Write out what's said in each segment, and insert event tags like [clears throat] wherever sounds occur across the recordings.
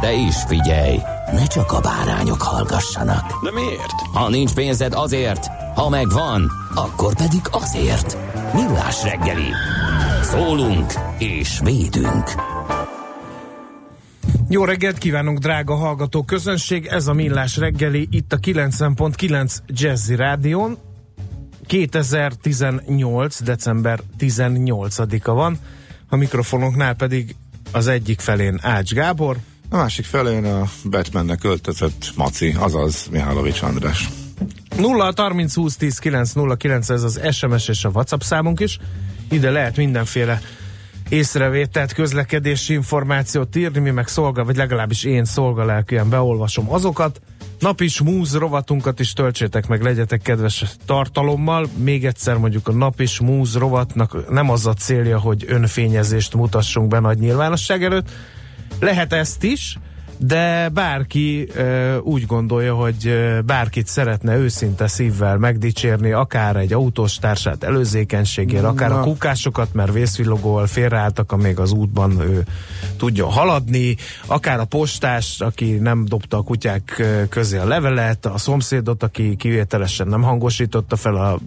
De is figyelj, ne csak a bárányok hallgassanak. De miért? Ha nincs pénzed azért, ha megvan, akkor pedig azért. Millás reggeli. Szólunk és védünk. Jó reggelt kívánunk, drága hallgató közönség! Ez a Millás reggeli itt a 90.9 Jazzy Rádion. 2018. december 18-a van. A mikrofonoknál pedig az egyik felén Ács Gábor. A másik felén a Batmannek öltözött Maci, azaz Mihálovics András. 0 30 20 10 9 0 9 ez az SMS és a WhatsApp számunk is. Ide lehet mindenféle észrevételt, közlekedési információt írni, mi meg szolga, vagy legalábbis én szolgalelkűen beolvasom azokat. Napi smúz rovatunkat is töltsétek meg, legyetek kedves tartalommal. Még egyszer mondjuk a napi smúz rovatnak nem az a célja, hogy önfényezést mutassunk be nagy nyilvánosság előtt. Lehet ezt is, de bárki ö, úgy gondolja, hogy ö, bárkit szeretne őszinte szívvel megdicsérni, akár egy autós társát előzékenységért, akár a kukásokat, mert vészvillogóval félreálltak, amíg az útban ő tudjon haladni, akár a postás, aki nem dobta a kutyák közé a levelet, a szomszédot, aki kivételesen nem hangosította fel a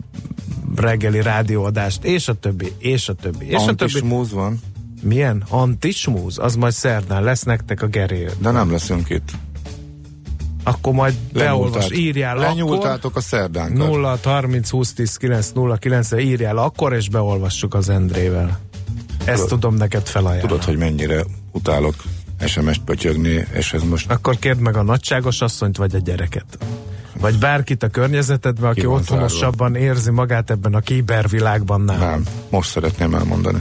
reggeli rádióadást, és a többi, és a többi, és a többi. Van, Milyen? Antismúz? Az majd szerdán lesz nektek a geré. de nem leszünk itt. Akkor majd beolvas, írjál akkor. Lenyúltátok a szerdánkat. 0 30 20 10 9 0 9 re írjál akkor, és beolvassuk az Endrével. Ezt Tudod- tudom neked felajánlani. Tudod, hogy mennyire utálok SMS-t pötyögni, és ez most Akkor kérd meg a nagyságos asszonyt, vagy a gyereket. Vagy bárkit a környezetedben, aki otthonosabban érzi magát ebben a kibervilágban nálam. nem, most szeretném elmondani.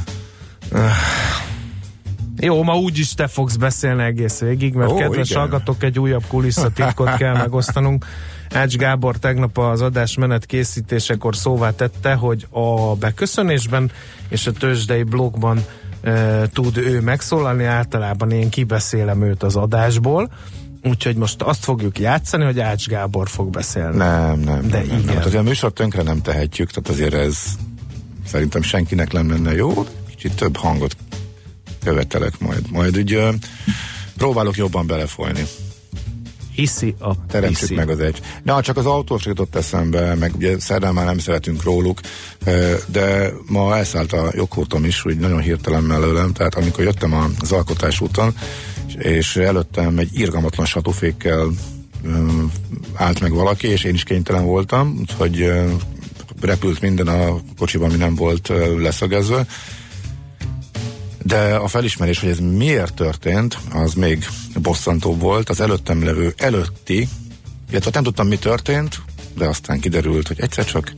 Jó, ma úgyis te fogsz beszélni egész végig, mert Ó, kedves igen. hallgatók, egy újabb kulisszatitkot [laughs] kell megosztanunk. Ács Gábor tegnap az adásmenet készítésekor szóvá tette, hogy a beköszönésben és a tőzsdei blogban e, tud ő megszólalni, általában én kibeszélem őt az adásból, úgyhogy most azt fogjuk játszani, hogy Ács Gábor fog beszélni. Nem, nem, De nem, igen. nem. Hát a műsort tönkre nem tehetjük, tehát azért ez szerintem senkinek nem lenne jó, kicsit több hangot követelek majd. Majd úgy ö, próbálok jobban belefolyni. Hiszi a Teremtsük hiszi. meg az egy. Na, csak az autós jutott eszembe, meg ugye szerdán már nem szeretünk róluk, ö, de ma elszállt a joghurtom is, úgy nagyon hirtelen mellőlem, tehát amikor jöttem az alkotás úton, és előttem egy irgalmatlan satufékkel ö, állt meg valaki, és én is kénytelen voltam, úgyhogy ö, repült minden a kocsiban, ami nem volt leszögezve. De a felismerés, hogy ez miért történt, az még bosszantóbb volt. Az előttem levő előtti, illetve nem tudtam, mi történt, de aztán kiderült, hogy egyszer csak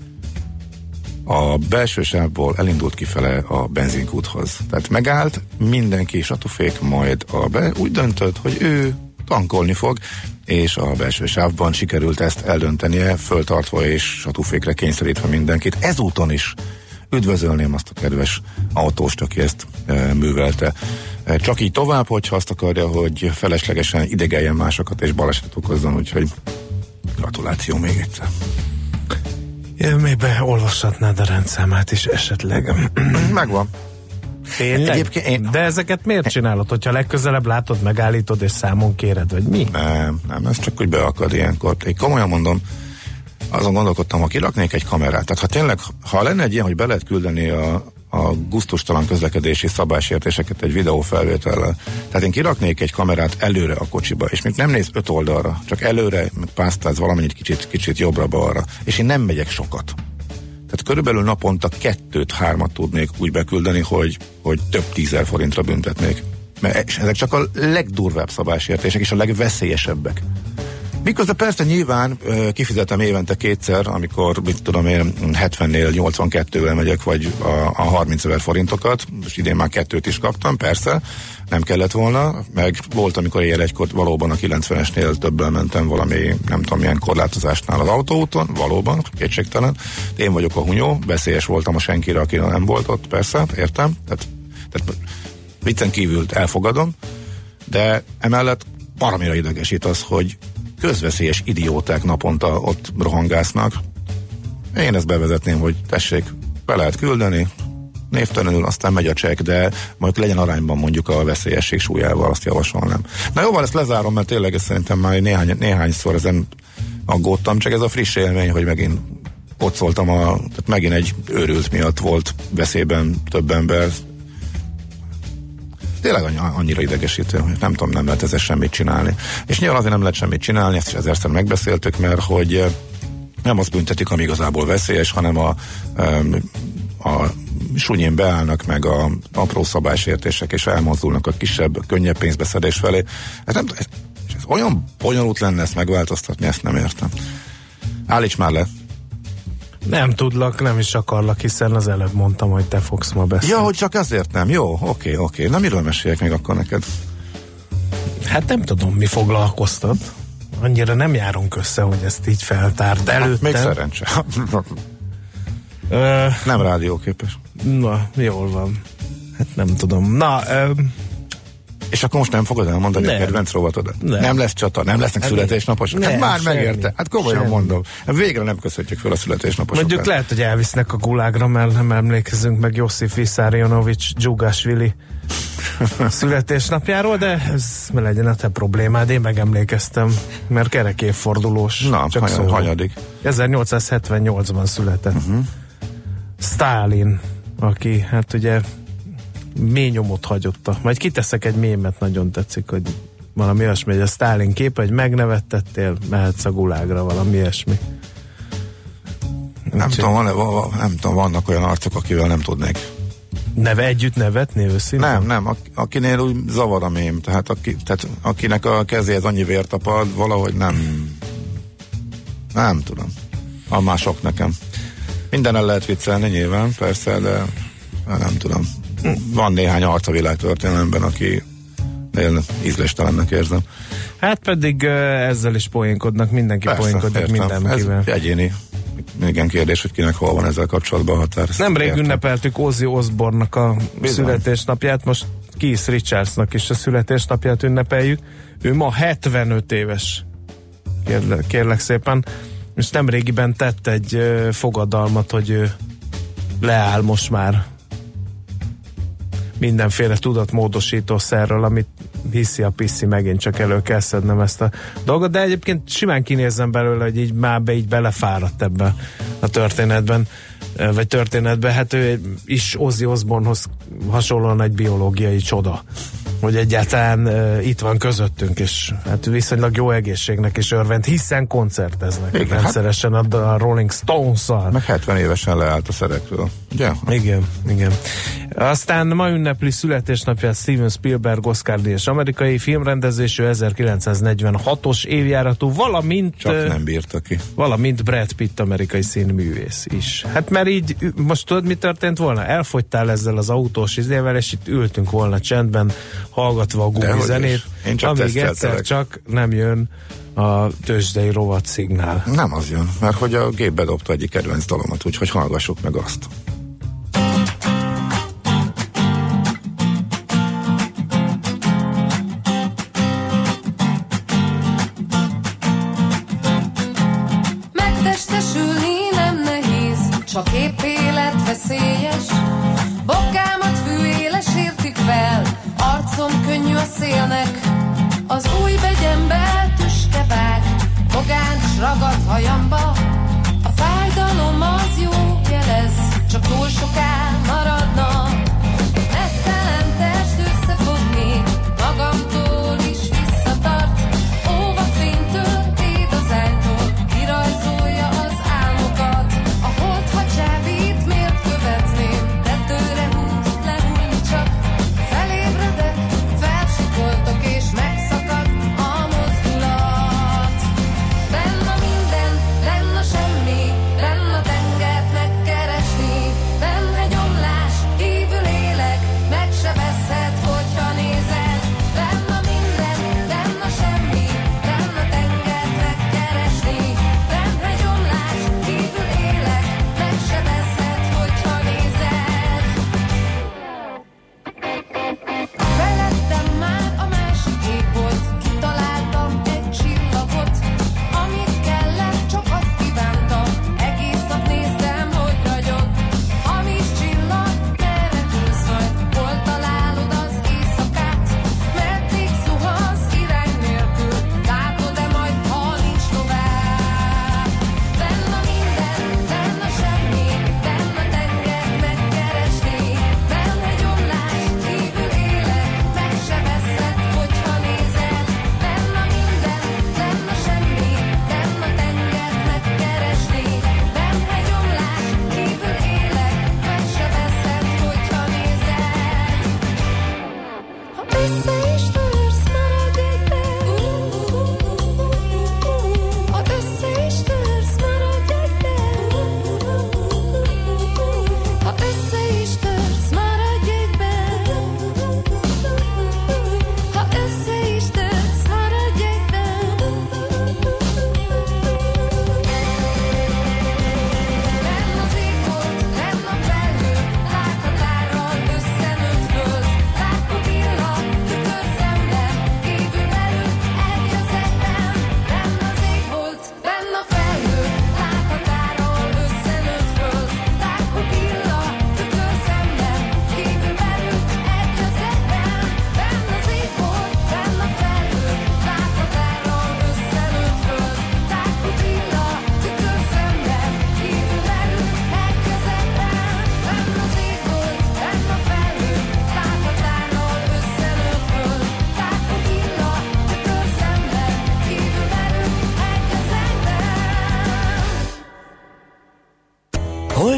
a belső sávból elindult kifele a benzinkúthoz. Tehát megállt, mindenki satufék, majd a be, úgy döntött, hogy ő tankolni fog, és a belső sávban sikerült ezt eldöntenie, föltartva és satufékre kényszerítve mindenkit. Ezúton is üdvözölném azt a kedves autóst, aki ezt e, művelte. E, csak így tovább, hogyha azt akarja, hogy feleslegesen idegeljen másokat és balesetet okozzon, úgyhogy gratuláció még egyszer. Ja, Még beolvashatnád a rendszámát is esetleg. [clears throat] Megvan. Tényleg? Egyébként én- De ezeket miért csinálod? Hogyha legközelebb látod, megállítod és számon kéred, vagy mi? Nem, nem, ez csak úgy beakad ilyenkor. Én komolyan mondom, azon gondolkodtam, ha kiraknék egy kamerát, tehát ha tényleg, ha lenne egy ilyen, hogy be lehet küldeni a, a gusztustalan közlekedési szabásértéseket egy videófelvétellel. Tehát én kiraknék egy kamerát előre a kocsiba, és még nem néz öt oldalra, csak előre pásztáz valamennyit kicsit, kicsit jobbra-balra, és én nem megyek sokat. Tehát körülbelül naponta kettőt, hármat tudnék úgy beküldeni, hogy, hogy több tízer forintra büntetnék. Mert és ezek csak a legdurvább szabásértések, és a legveszélyesebbek. Miközben persze nyilván kifizetem évente kétszer, amikor, mit tudom én, 70-nél 82-vel megyek, vagy a, a 30 ezer forintokat, és idén már kettőt is kaptam, persze, nem kellett volna, meg volt, amikor éjjel egykor valóban a 90-esnél többel mentem valami, nem tudom milyen korlátozásnál az autóúton, valóban, kétségtelen. Én vagyok a hunyó, veszélyes voltam a senkire, aki nem volt ott, persze, értem, tehát, tehát viccen kívül elfogadom, de emellett paramira idegesít az, hogy közveszélyes idióták naponta ott rohangásznak. Én ezt bevezetném, hogy tessék, be lehet küldeni, névtelenül, aztán megy a csekk, de majd legyen arányban mondjuk a veszélyesség súlyával, azt javasolnám. Na jó, ezt lezárom, mert tényleg ezt szerintem már néhány, néhányszor ezen aggódtam, csak ez a friss élmény, hogy megint pocoltam, a, tehát megint egy őrült miatt volt veszélyben több ember, tényleg annyira idegesítő, hogy nem tudom, nem lehet ezzel semmit csinálni. És nyilván azért nem lehet semmit csinálni, ezt is ezerszer megbeszéltük, mert hogy nem azt büntetik, ami igazából veszélyes, hanem a, a sunyén beállnak meg a apró szabásértések, és elmozdulnak a kisebb, könnyebb pénzbeszedés felé. Hát nem, ez, ez olyan bonyolult lenne ezt megváltoztatni, ezt nem értem. Állíts már le! Nem tudlak, nem is akarlak, hiszen az előbb mondtam, hogy te fogsz ma beszélni. Ja, hogy csak ezért nem. Jó, oké, oké. Na miről meséljek még akkor neked? Hát nem tudom, mi foglalkoztat. Annyira nem járunk össze, hogy ezt így feltárt előtte. Még szerencse. nem rádióképes. Na, jól van. Hát nem tudom. Na, ö, és akkor most nem fogod elmondani nem. a kedvenc rovatodat? Nem. nem lesz csata, nem lesznek hát születésnaposok. Nem, hát már semmi. megérte. Hát komolyan semmi. mondom. Hát végre nem köszönjük fel a születésnaposokat. Mondjuk lehet, hogy elvisznek a gulágra, mert nem emlékezünk meg Josif Vissarionovics Dzsugásvili [laughs] születésnapjáról, de ez legyen a te problémád, én megemlékeztem, mert kerek évfordulós. Na, csak hany- hanyadik? 1878-ban született. Uh-huh. Stalin, aki hát ugye mély nyomot hagyott. Majd kiteszek egy mémet, nagyon tetszik, hogy valami olyasmi, hogy a Stalin kép, hogy megnevettettél, mehetsz a gulágra, valami ilyesmi. Nem tudom, van, van, nem tudom, vannak olyan arcok, akivel nem tudnék. Neve együtt nevetni őszintén? Nem, nem, akinél úgy zavar a mém, tehát, aki, tehát akinek a kezéhez annyi vért tapad, valahogy nem nem tudom. A mások nekem. Minden el lehet viccelni nyilván, persze, de nem tudom van néhány arc a világtörténelemben, aki ízléstelennek érzem. Hát pedig ezzel is poénkodnak, mindenki Persze, poénkodik mindenkivel. Ez egyéni igen kérdés, hogy kinek hol van ezzel kapcsolatban a határ. Nemrég értem. ünnepeltük Ozzy Osborne-nak a Bizony. születésnapját, most Keith Richardsnak is a születésnapját ünnepeljük. Ő ma 75 éves, kérlek, kérlek szépen, és nemrégiben tett egy fogadalmat, hogy ő leáll most már mindenféle tudatmódosító szerről, amit hiszi a piszi, megint csak elő kell szednem ezt a dolgot, de egyébként simán kinézem belőle, hogy így már be így belefáradt ebbe a történetben vagy történetben, hát ő is Ozzy Osbournehoz hasonlóan egy biológiai csoda hogy egyáltalán uh, itt van közöttünk, és hát viszonylag jó egészségnek is örvend, hiszen koncerteznek igen, rendszeresen hát, a Rolling Stones-szal. Meg 70 évesen leállt a szerekről. Ugye? Igen, igen. Aztán ma ünnepli születésnapját Steven Spielberg Oscar és amerikai filmrendezésű 1946-os évjáratú, valamint Csak nem bírta ki. Valamint Brad Pitt amerikai színművész is. Hát mert így, most tudod mi történt volna? Elfogytál ezzel az autós izével, és itt ültünk volna csendben, hallgatva a gumi zenét, Én csak amíg egyszer csak nem jön a tőzsdei rovat szignál. Nem az jön, mert hogy a gép bedobta egyik kedvenc dalomat, úgyhogy hallgassuk meg azt.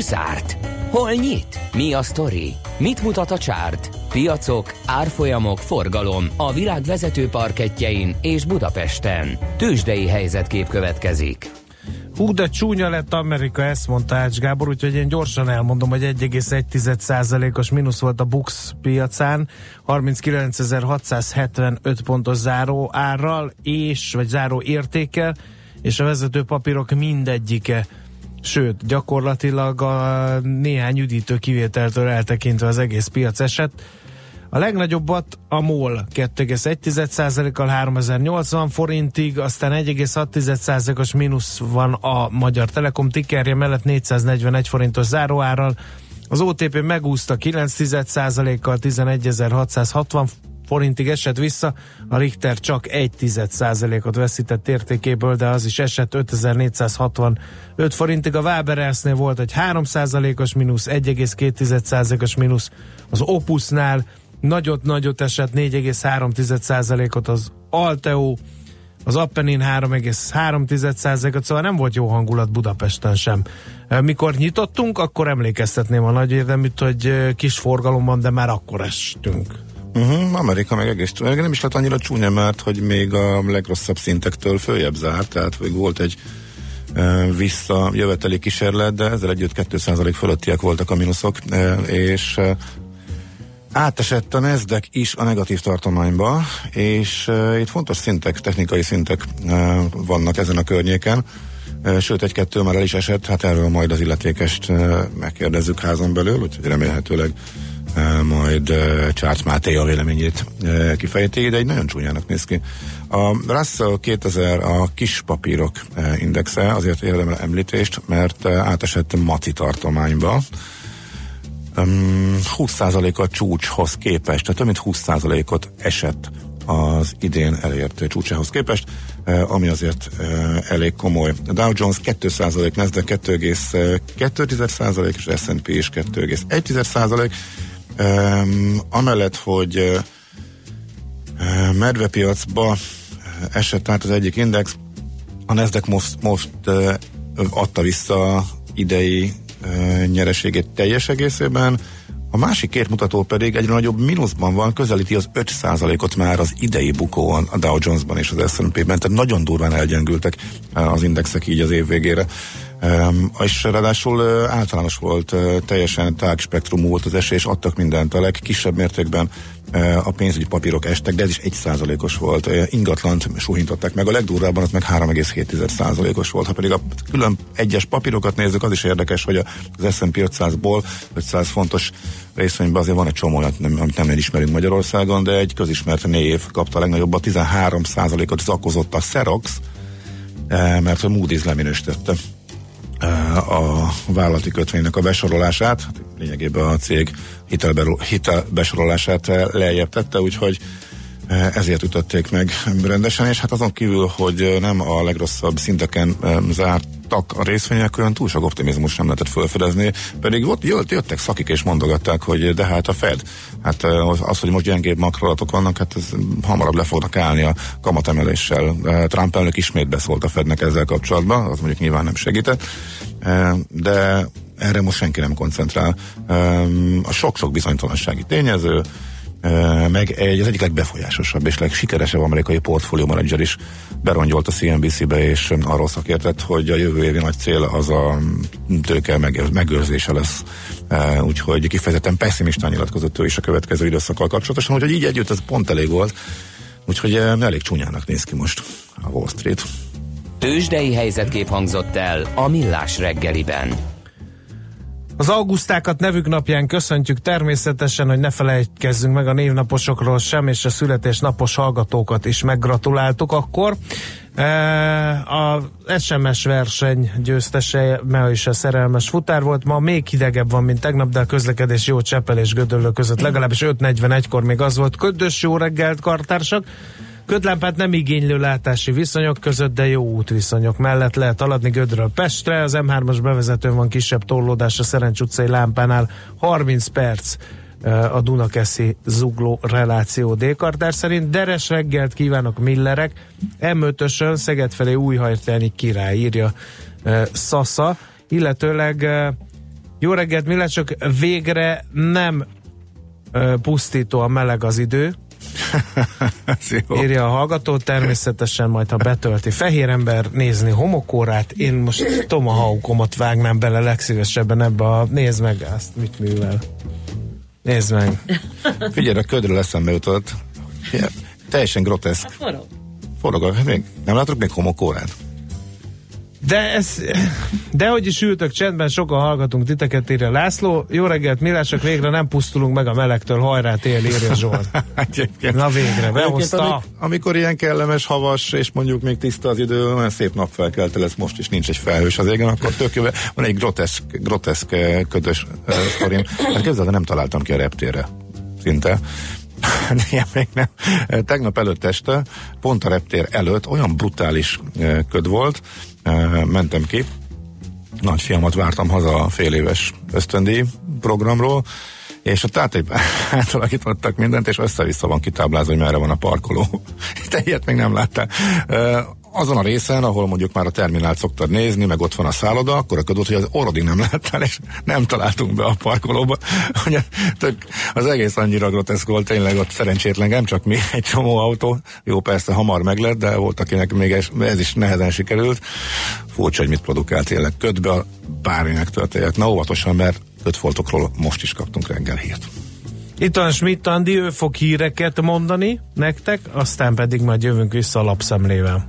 Zárt? Hol nyit? Mi a sztori? Mit mutat a csárt? Piacok, árfolyamok, forgalom a világ vezető parketjein és Budapesten. Tősdei helyzetkép következik. Hú, de csúnya lett Amerika, ezt mondta Ács Gábor, úgyhogy én gyorsan elmondom, hogy 1,1%-os mínusz volt a Bux piacán, 39.675 pontos záró árral, és, vagy záró értékkel, és a vezető papírok mindegyike sőt, gyakorlatilag a néhány üdítő kivételtől eltekintve az egész piac esett. A legnagyobbat a MOL 2,1%-kal 3080 forintig, aztán 1,6%-os mínusz van a Magyar Telekom tikerje mellett 441 forintos záróárral, az OTP megúszta 9%-kal 11.660 forintig esett vissza, a Richter csak 1 ot veszített értékéből, de az is esett 5465 forintig. A Waberelsnél volt egy 3%-os mínusz, 1,2%-os mínusz az Opusnál, nagyot-nagyot esett 4,3%-ot az Alteo, az Appenin 3,3%-ot, szóval nem volt jó hangulat Budapesten sem. Mikor nyitottunk, akkor emlékeztetném a nagy érdeműt, hogy kis forgalomban, de már akkor estünk. Uh-huh, Amerika meg egész, nem is lett annyira csúnya, mert hogy még a legrosszabb szintektől följebb zárt, tehát még volt egy uh, visszajöveteli kísérlet, de ezzel együtt 2% fölöttiek voltak a mínuszok, és uh, átesett a Nasdaq is a negatív tartományba, és itt fontos szintek, technikai szintek vannak ezen a környéken, sőt egy-kettő már el is esett, hát erről majd az illetékest uh, megkérdezzük házon belül, úgyhogy remélhetőleg majd Charles Máté a véleményét kifejti, de egy nagyon csúnyának néz ki. A Russell 2000 a kis papírok indexe, azért érdemel említést, mert átesett maci tartományba. 20%-a csúcshoz képest, tehát több mint 20%-ot esett az idén elért csúcsához képest, ami azért elég komoly. A Dow Jones 2%, Nasdaq 2,2% és S&P is 2,1%. Um, amellett, hogy uh, medvepiacba esett át az egyik index, a Nasdaq most, most uh, adta vissza idei uh, nyereségét teljes egészében, a másik két mutató pedig egyre nagyobb mínuszban van, közelíti az 5%-ot már az idei bukóon a Dow Jonesban és az S&P-ben, tehát nagyon durván elgyengültek az indexek így az év végére. És ráadásul általános volt, teljesen tág spektrum volt az esés, adtak mindent a legkisebb mértékben a pénzügyi papírok estek, de ez is egy százalékos volt. Ingatlant suhintották meg, a legdurvábban az meg 3,7 százalékos volt. Ha pedig a külön egyes papírokat nézzük, az is érdekes, hogy az S&P 500-ból 500 fontos részvényben azért van egy csomó olyat, amit nem ismerünk Magyarországon, de egy közismert név kapta a legnagyobbat, 13 százalékot zakozott a Xerox, mert a Moody's leminősítette a vállalati kötvénynek a besorolását, hát lényegében a cég hitelbesorolását lejjebb tette, úgyhogy ezért ütötték meg rendesen, és hát azon kívül, hogy nem a legrosszabb szinteken zártak a részvények, olyan túl sok optimizmus nem lehetett felfedezni, pedig ott jött, jöttek szakik és mondogatták, hogy de hát a Fed, hát az, hogy most gyengébb makrolatok vannak, hát ez hamarabb le fognak állni a kamatemeléssel. Trump elnök ismét beszólt a Fednek ezzel kapcsolatban, az mondjuk nyilván nem segített, de erre most senki nem koncentrál. A sok-sok bizonytalansági tényező, meg egy, az egyik legbefolyásosabb és legsikeresebb amerikai portfólió menedzser is berongyolt a CNBC-be, és arról szakértett, hogy a jövő évi nagy cél az a tőke megőrzése lesz. Úgyhogy kifejezetten pessimistán nyilatkozott ő is a következő időszakkal kapcsolatosan, úgyhogy így együtt ez pont elég volt. Úgyhogy elég csúnyának néz ki most a Wall Street. Tőzsdei helyzetkép hangzott el a Millás reggeliben. Az augusztákat nevük napján köszöntjük természetesen, hogy ne felejtkezzünk meg a névnaposokról sem, és a születésnapos hallgatókat is meggratuláltuk akkor. E, a SMS verseny győztese, mert is a szerelmes futár volt, ma még hidegebb van, mint tegnap, de a közlekedés jó Csepel és Gödöllő között legalábbis 5.41-kor még az volt. Ködös jó reggelt, kartársak! Ködlámpát nem igénylő látási viszonyok között, de jó útviszonyok mellett lehet aladni Gödről Pestre. Az M3-as bevezetőn van kisebb torlódás a Szerencs utcai lámpánál. 30 perc a Dunakeszi zugló reláció D-kartár szerint. Deres reggelt kívánok Millerek. M5-ösön Szeged felé újhajtelni király írja Szasza, illetőleg Jó reggelt, mi csak végre nem ö, pusztítóan meleg az idő. [laughs] írja a hallgató, természetesen majd, ha betölti fehér ember nézni homokórát, én most tomahawkomat vágnám bele legszívesebben ebbe a, nézd meg azt, mit művel. Nézd meg. Figyelj, a ködről eszembe jutott. Ja, teljesen groteszk. Forog. Forog, a- még, nem látok még homokórát? De ez, de hogy is ültök csendben, sokan hallgatunk titeket, írja László. Jó reggelt, millások, végre nem pusztulunk meg a melegtől, hajrá tél, írja Zsolt. [laughs] Na végre, behozta. amik- amikor ilyen kellemes, havas, és mondjuk még tiszta az idő, olyan szép napfelkelte lesz most is, nincs egy felhős az égen, akkor tök jó. Van egy groteszk, groteszk eh, ködös uh, sztorim. Hát képzeld, nem találtam ki a reptérre. Szinte. [laughs] Ilyen még nem. Eh, Tegnap előtt este, pont a reptér előtt olyan brutális köd volt, mentem ki, nagyfiamat vártam haza a fél éves ösztöndíj programról, és ott át, [laughs] átalakítottak mindent, és össze-vissza van kitáblázva, hogy merre van a parkoló. [laughs] Te ilyet még nem láttál. Azon a részen, ahol mondjuk már a terminált szoktad nézni, meg ott van a szálloda, akkor a ködött, hogy az orodig nem láttál, és nem találtunk be a parkolóba. [laughs] Tök, az egész annyira groteszk volt, tényleg ott szerencsétlen, nem csak mi, egy csomó autó. Jó, persze hamar meglett, de volt, akinek még ez, ez is nehezen sikerült. Furcsa, hogy mit produkált tényleg ködbe, bárminek történt. Na óvatosan, mert kötfoltokról most is kaptunk reggel hírt. Itt van Schmidt Andi, ő fog híreket mondani nektek, aztán pedig majd jövünk vissza a lapszemlével.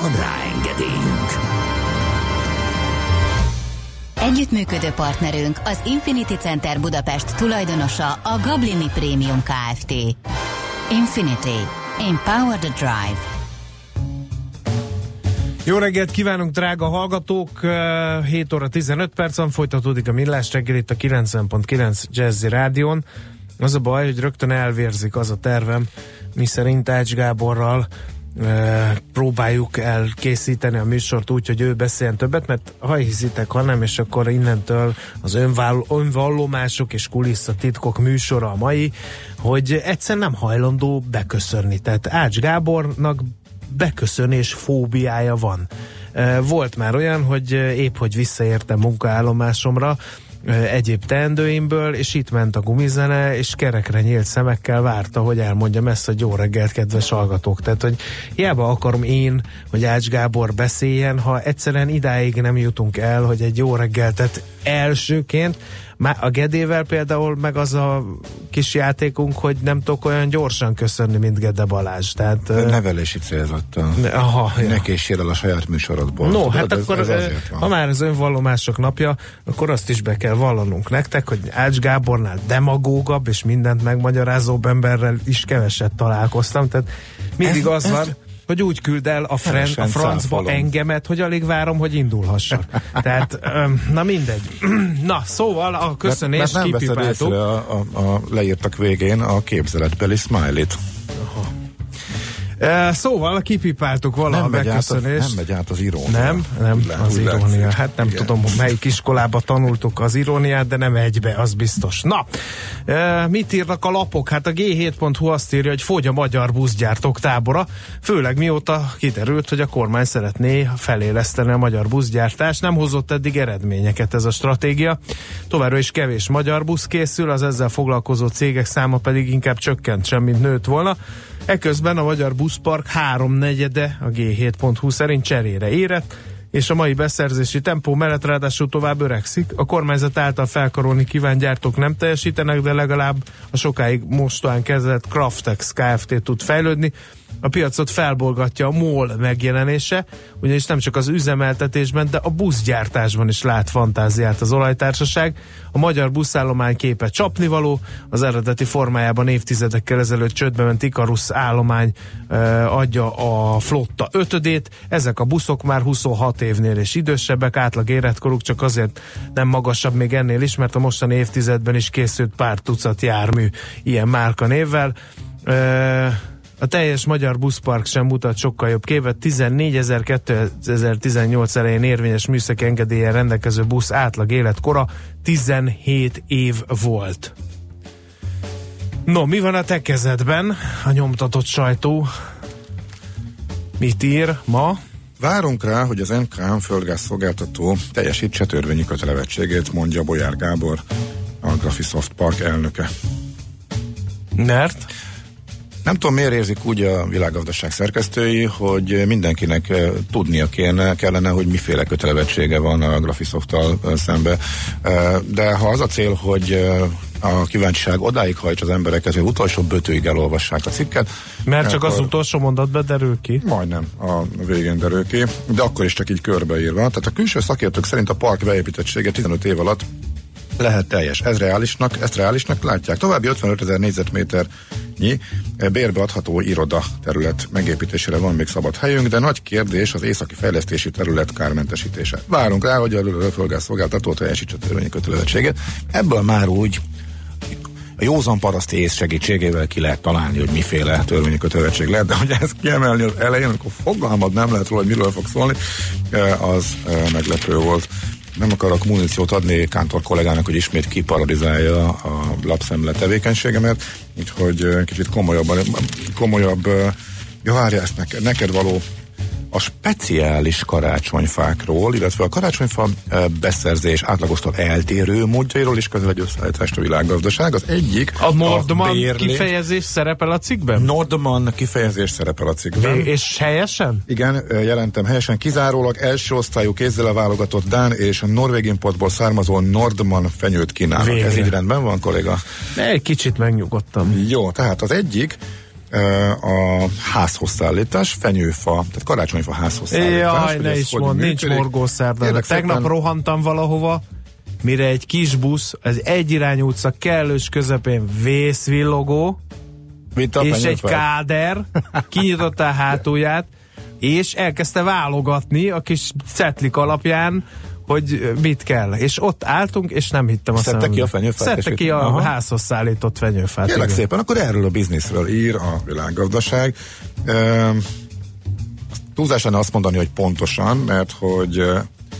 Van rá engedélyünk! Együttműködő partnerünk az Infinity Center Budapest tulajdonosa a Gablini Premium Kft. Infinity. Empower the Drive. Jó reggelt kívánunk, drága hallgatók! Eh, 7 óra 15 percen folytatódik a Millás reggel itt a 90.9 Jazzy Rádion. Az a baj, hogy rögtön elvérzik az a tervem, mi szerint Ács Gáborral próbáljuk elkészíteni a műsort úgy, hogy ő beszéljen többet, mert ha hiszitek, ha nem, és akkor innentől az önvall- önvallomások és kulisszatitkok műsora a mai, hogy egyszer nem hajlandó beköszönni. Tehát Ács Gábornak beköszönés fóbiája van. Volt már olyan, hogy épp hogy visszaértem munkaállomásomra, egyéb teendőimből, és itt ment a gumizene, és kerekre nyílt szemekkel várta, hogy elmondjam ezt, hogy jó reggelt, kedves hallgatók. Tehát, hogy hiába akarom én, hogy Ács Gábor beszéljen, ha egyszerűen idáig nem jutunk el, hogy egy jó reggeltet elsőként, a Gedével például meg az a kis játékunk, hogy nem tudok olyan gyorsan köszönni, mint Gede Balázs. Tehát, Nevelési célzattal. Aha, ja. Ne készsél el a saját műsorodból. No, Tudod, hát ez, akkor, ez ha már az önvallomások napja, akkor azt is be kell vallanunk nektek, hogy Ács Gábornál demagógabb és mindent megmagyarázóbb emberrel is keveset találkoztam, tehát mindig Ez- az ez- van, hogy úgy küld el a, fren, a francba cáfolom. engemet, hogy alig várom, hogy indulhassak. Tehát, na mindegy. [clears throat] na, szóval a köszönés mert, mert nem kipipáltuk. a, a, a leírtak végén a képzeletbeli smiley-t. E, Szóval kipipáltuk valaha Nem a megy, át, nem megy át az irónia. Nem, nem, Úgy az úgy irónia. látszik. Hát nem Igen. tudom, melyik iskolába tanultuk az iróniát, de nem egybe, az biztos. Na, mit írnak a lapok? Hát a G7.hu azt írja, hogy fogy a magyar buszgyártók tábora, főleg mióta kiderült, hogy a kormány szeretné feléleszteni a magyar buszgyártást. Nem hozott eddig eredményeket ez a stratégia. Továbbra is kevés magyar busz készül, az ezzel foglalkozó cégek száma pedig inkább csökkent sem, mint nőtt volna. Eközben a magyar buszpark háromnegyede a G7.hu szerint cserére érett, és a mai beszerzési tempó mellett ráadásul tovább öregszik. A kormányzat által felkarolni kívánt gyártók nem teljesítenek, de legalább a sokáig mostán kezdett Craftex Kft. tud fejlődni. A piacot felbolgatja a MOL megjelenése, ugyanis nem csak az üzemeltetésben, de a buszgyártásban is lát fantáziát az olajtársaság. A magyar buszállomány képe csapnivaló, az eredeti formájában évtizedekkel ezelőtt csődbe ment Ikarus állomány ö, adja a flotta ötödét. Ezek a buszok már 26 évnél és idősebbek, átlag életkoruk csak azért nem magasabb még ennél is, mert a mostani évtizedben is készült pár tucat jármű ilyen márka névvel. Ö, a teljes magyar buszpark sem mutat sokkal jobb képet. 14 ezer 2018 elején érvényes műszaki engedélyen rendelkező busz átlag életkora 17 év volt. No, mi van a te kezedben? A nyomtatott sajtó mit ír ma? Várunk rá, hogy az MKM földgáz szolgáltató teljesítse törvényi kötelevettségét, mondja Bolyár Gábor, a Graphisoft Park elnöke. Mert? Nem tudom, miért érzik úgy a világgazdaság szerkesztői, hogy mindenkinek eh, tudnia kéne, kellene, hogy miféle kötelevettsége van a Graphisofttal eh, szembe. Eh, De ha az a cél, hogy a kíváncsiság odáig hajts az embereket, hogy utolsó bötőig elolvassák a cikket. Mert csak az utolsó mondatban derül ki. Majdnem a végén derül ki, de akkor is csak így körbeírva. Tehát a külső szakértők szerint a park beépítettsége 15 év alatt lehet teljes. Ez reálisnak, ezt reálisnak látják. További 55 ezer négyzetméternyi bérbeadható iroda terület megépítésére van még szabad helyünk, de nagy kérdés az északi fejlesztési terület kármentesítése. Várunk rá, hogy a szolgáltató teljesítse a törvényi kötelezettséget. Ebből már úgy a józan paraszti ész segítségével ki lehet találni, hogy miféle törvényi kötelezettség lehet, de hogy ezt kiemelni az elején, amikor fogalmad nem lehet róla, hogy miről fog szólni, az eh, meglepő volt. Nem akarok muníciót adni Kántor kollégának, hogy ismét kiparodizálja a lapszemle tevékenységemet, úgyhogy eh, kicsit komolyabban, komolyabb, eh, ja várja, ezt neked, neked való a speciális karácsonyfákról, illetve a karácsonyfa beszerzés átlagostól eltérő módjairól is közel egy összeállítást a világgazdaság. Az egyik A Nordman bérlés- kifejezés szerepel a cikkben? Nordman kifejezés szerepel a cikkben. Vé- És helyesen? Igen, jelentem helyesen, kizárólag első osztályú kézzel válogatott Dán és Norvég importból származó Nordman fenyőt kínálnak. Végre. Ez így rendben van, kolléga? Egy kicsit megnyugodtam. Jó, tehát az egyik a házhoz szállítás, fenyőfa, tehát karácsonyfa házhoz szállítás. Jaj, ne is mond, nincs Kérlek Tegnap szépen, rohantam valahova, mire egy kis busz, az egyirányú utca kellős közepén vészvillogó, mint és egy fenyőfa. káder kinyitotta a hátulját, és elkezdte válogatni a kis cetlik alapján, hogy mit kell. És ott álltunk, és nem hittem a Szedte szemembe. ki a fenyőfát, Szedte ki a Aha. házhoz szállított fenyőfát. Kérlek igen. szépen, akkor erről a bizniszről ír a világgazdaság. Ehm, Túlzásan azt mondani, hogy pontosan, mert hogy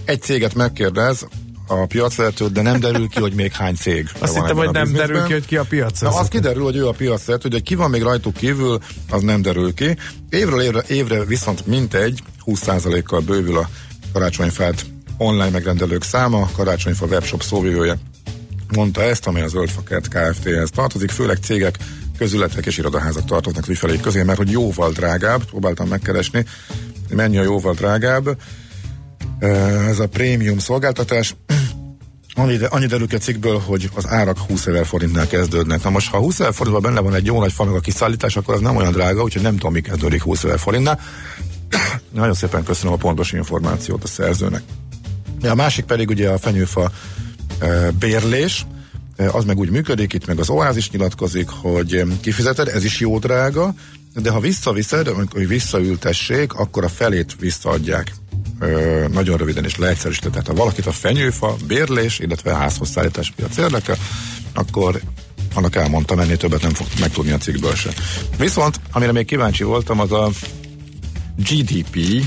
egy céget megkérdez a piacvezető, de nem derül ki, hogy még hány cég. Azt hittem, hogy nem derül ki, hogy ki a piac. Na, az kiderül, hogy ő a piacvezető, hogy ki van még rajtuk kívül, az nem derül ki. Évről évre, évre viszont mintegy 20%-kal bővül a karácsonyfát online megrendelők száma, karácsonyfa webshop szóvivője mondta ezt, amely az Zöldfakert Kft-hez tartozik, főleg cégek, közületek és irodaházak tartoznak ügyfeleik közé, mert hogy jóval drágább, próbáltam megkeresni, mennyi a jóval drágább. Ez a prémium szolgáltatás, [clears throat] Annyi, annyi derül ki a cikkből, hogy az árak 20 ezer forintnál kezdődnek. Na most, ha 20 ezer forintban benne van egy jó nagy fa meg a kiszállítás, akkor az nem olyan drága, úgyhogy nem tudom, mi kezdődik 20 ezer forintnál. [clears throat] Nagyon szépen köszönöm a pontos információt a szerzőnek. A másik pedig ugye a fenyőfa e, bérlés, E, az meg úgy működik, itt meg az oázis nyilatkozik, hogy kifizeted, ez is jó drága, de ha visszaviszed, hogy visszaültessék, akkor a felét visszaadják. Ö, nagyon röviden és leegyszerűsítve. Tehát ha valakit a fenyőfa, bérlés, illetve a házhoz szállítás piac érdekel, akkor annak elmondtam, ennél többet nem fog megtudni a cikkből se. Viszont, amire még kíváncsi voltam, az a GDP,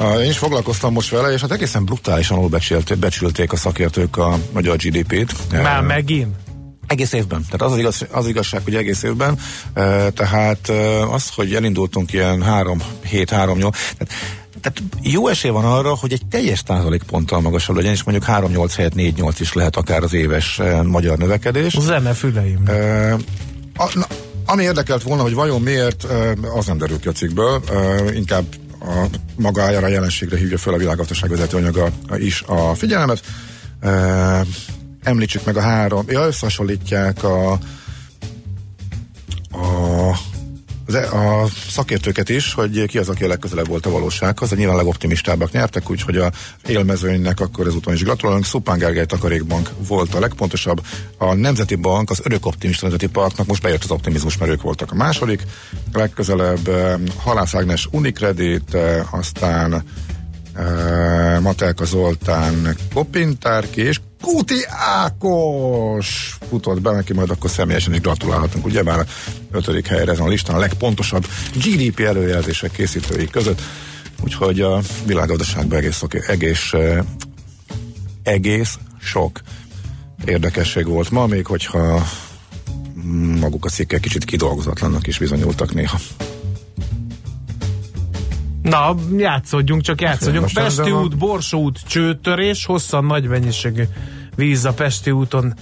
én is foglalkoztam most vele, és hát egészen brutálisan alulbecsülték becsülték a szakértők a magyar GDP-t. Már Uh, megint? Egész évben. Tehát az, az, igaz, az igazság, hogy egész évben. Uh, tehát uh, az, hogy elindultunk ilyen 3, 7, 3, 8, tehát, tehát jó esély van arra, hogy egy teljes százalékponttal magasabb legyen, és mondjuk 3-8 helyett 4-8 is lehet akár az éves uh, magyar növekedés. Zene füleim. Uh, a, na, ami érdekelt volna, hogy vajon miért, az nem derül ki a cikkből, inkább a magájára a jelenségre hívja fel a világgazdaság vezetőanyaga is a figyelmet. Említsük meg a három, ja, összehasonlítják a, e- a szakértőket is, hogy ki az, aki a legközelebb volt a valósághoz. A nyilván legoptimistábbak nyertek, úgyhogy a élmezőnynek akkor ezúton is gratulálunk. Szupán Gergely Takarékbank volt a legpontosabb. A Nemzeti Bank, az örök optimista Nemzeti Parknak most bejött az optimizmus, mert ők voltak a második. Legközelebb eh, Halász Ágnes Unicredit, eh, aztán Matelka Zoltán Kopintárki és Kuti Ákos futott be, neki majd akkor személyesen is gratulálhatunk, ugye már a ötödik helyre ezen a listán a legpontosabb GDP előjelzések készítői között, úgyhogy a világgazdaságban egész, egész, eh, egész sok érdekesség volt ma, még hogyha maguk a cikkek kicsit kidolgozatlannak is bizonyultak néha. Na, játszodjunk, csak játszodjunk. Most Pesti út, Borsó út, csőtörés, hosszan nagy mennyiségű víz a Pesti úton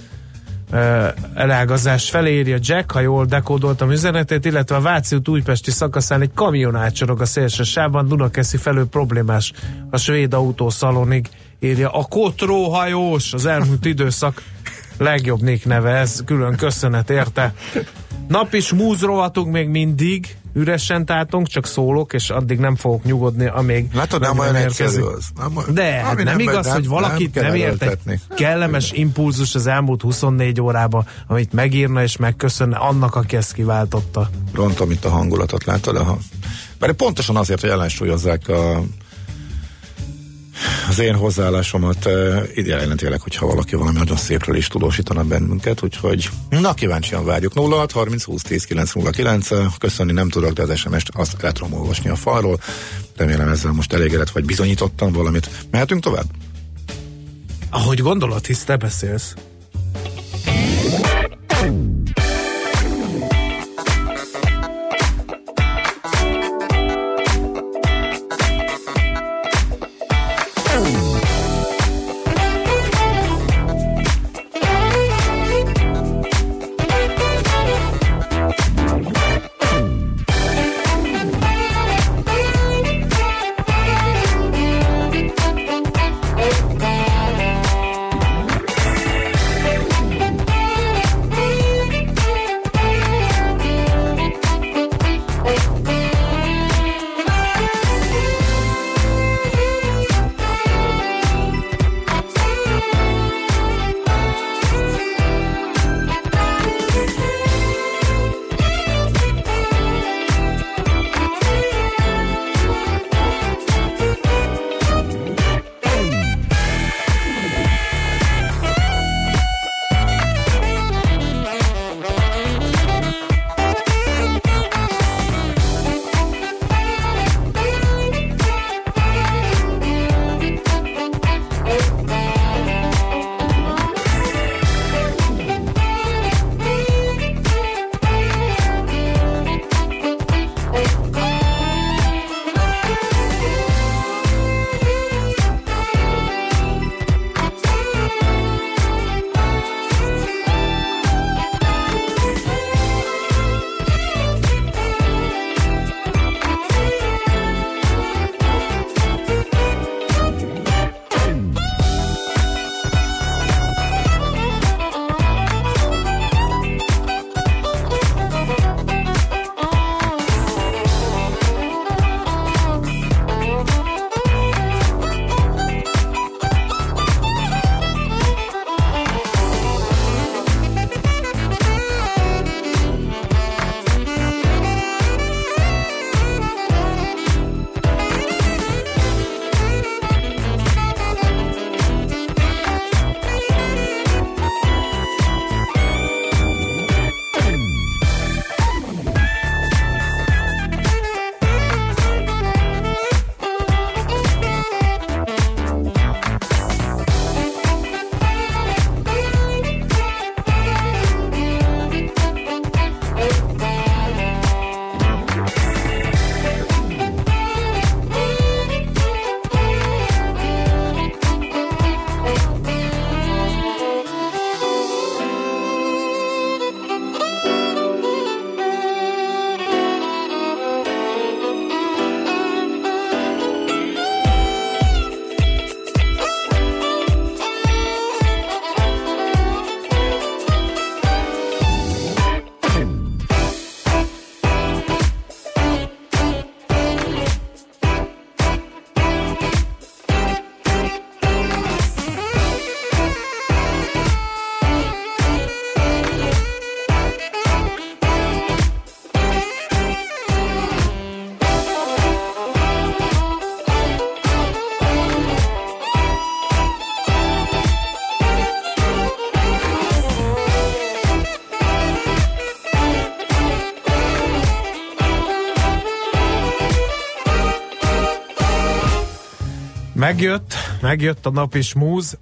uh, elágazás felé írja Jack, ha jól dekódoltam üzenetét, illetve a Váci út újpesti szakaszán egy kamion átcsorog a szélső sávban, Dunakeszi felől problémás a svéd autószalonig, írja a Kotróhajós, az elmúlt időszak legjobb nick neve, ez külön köszönet érte. Nap is múzrovatunk még mindig, üresen tátunk, csak szólok, és addig nem fogok nyugodni, amíg Látod, nem meg olyan érkezik. az. Nem, De, hát ami nem, igaz, nem- hogy valakit kell nem, ért egy kellemes impulzus az elmúlt 24 órában, amit megírna és megköszönne annak, aki ezt kiváltotta. rontom itt a hangulatot, látod? Aha. Mert pontosan azért, hogy ellensúlyozzák a, az én hozzáállásomat uh, idejelenetileg, hogyha valaki valami nagyon szépről is tudósítana bennünket, úgyhogy na kíváncsian várjuk. 06 30 20 10 909 köszönni nem tudok, de az SMS-t azt el tudom olvasni a falról. Remélem ezzel most elégedett vagy bizonyítottam valamit. Mehetünk tovább? Ahogy gondolod, hisz te beszélsz. Megjött, megjött a nap is múz.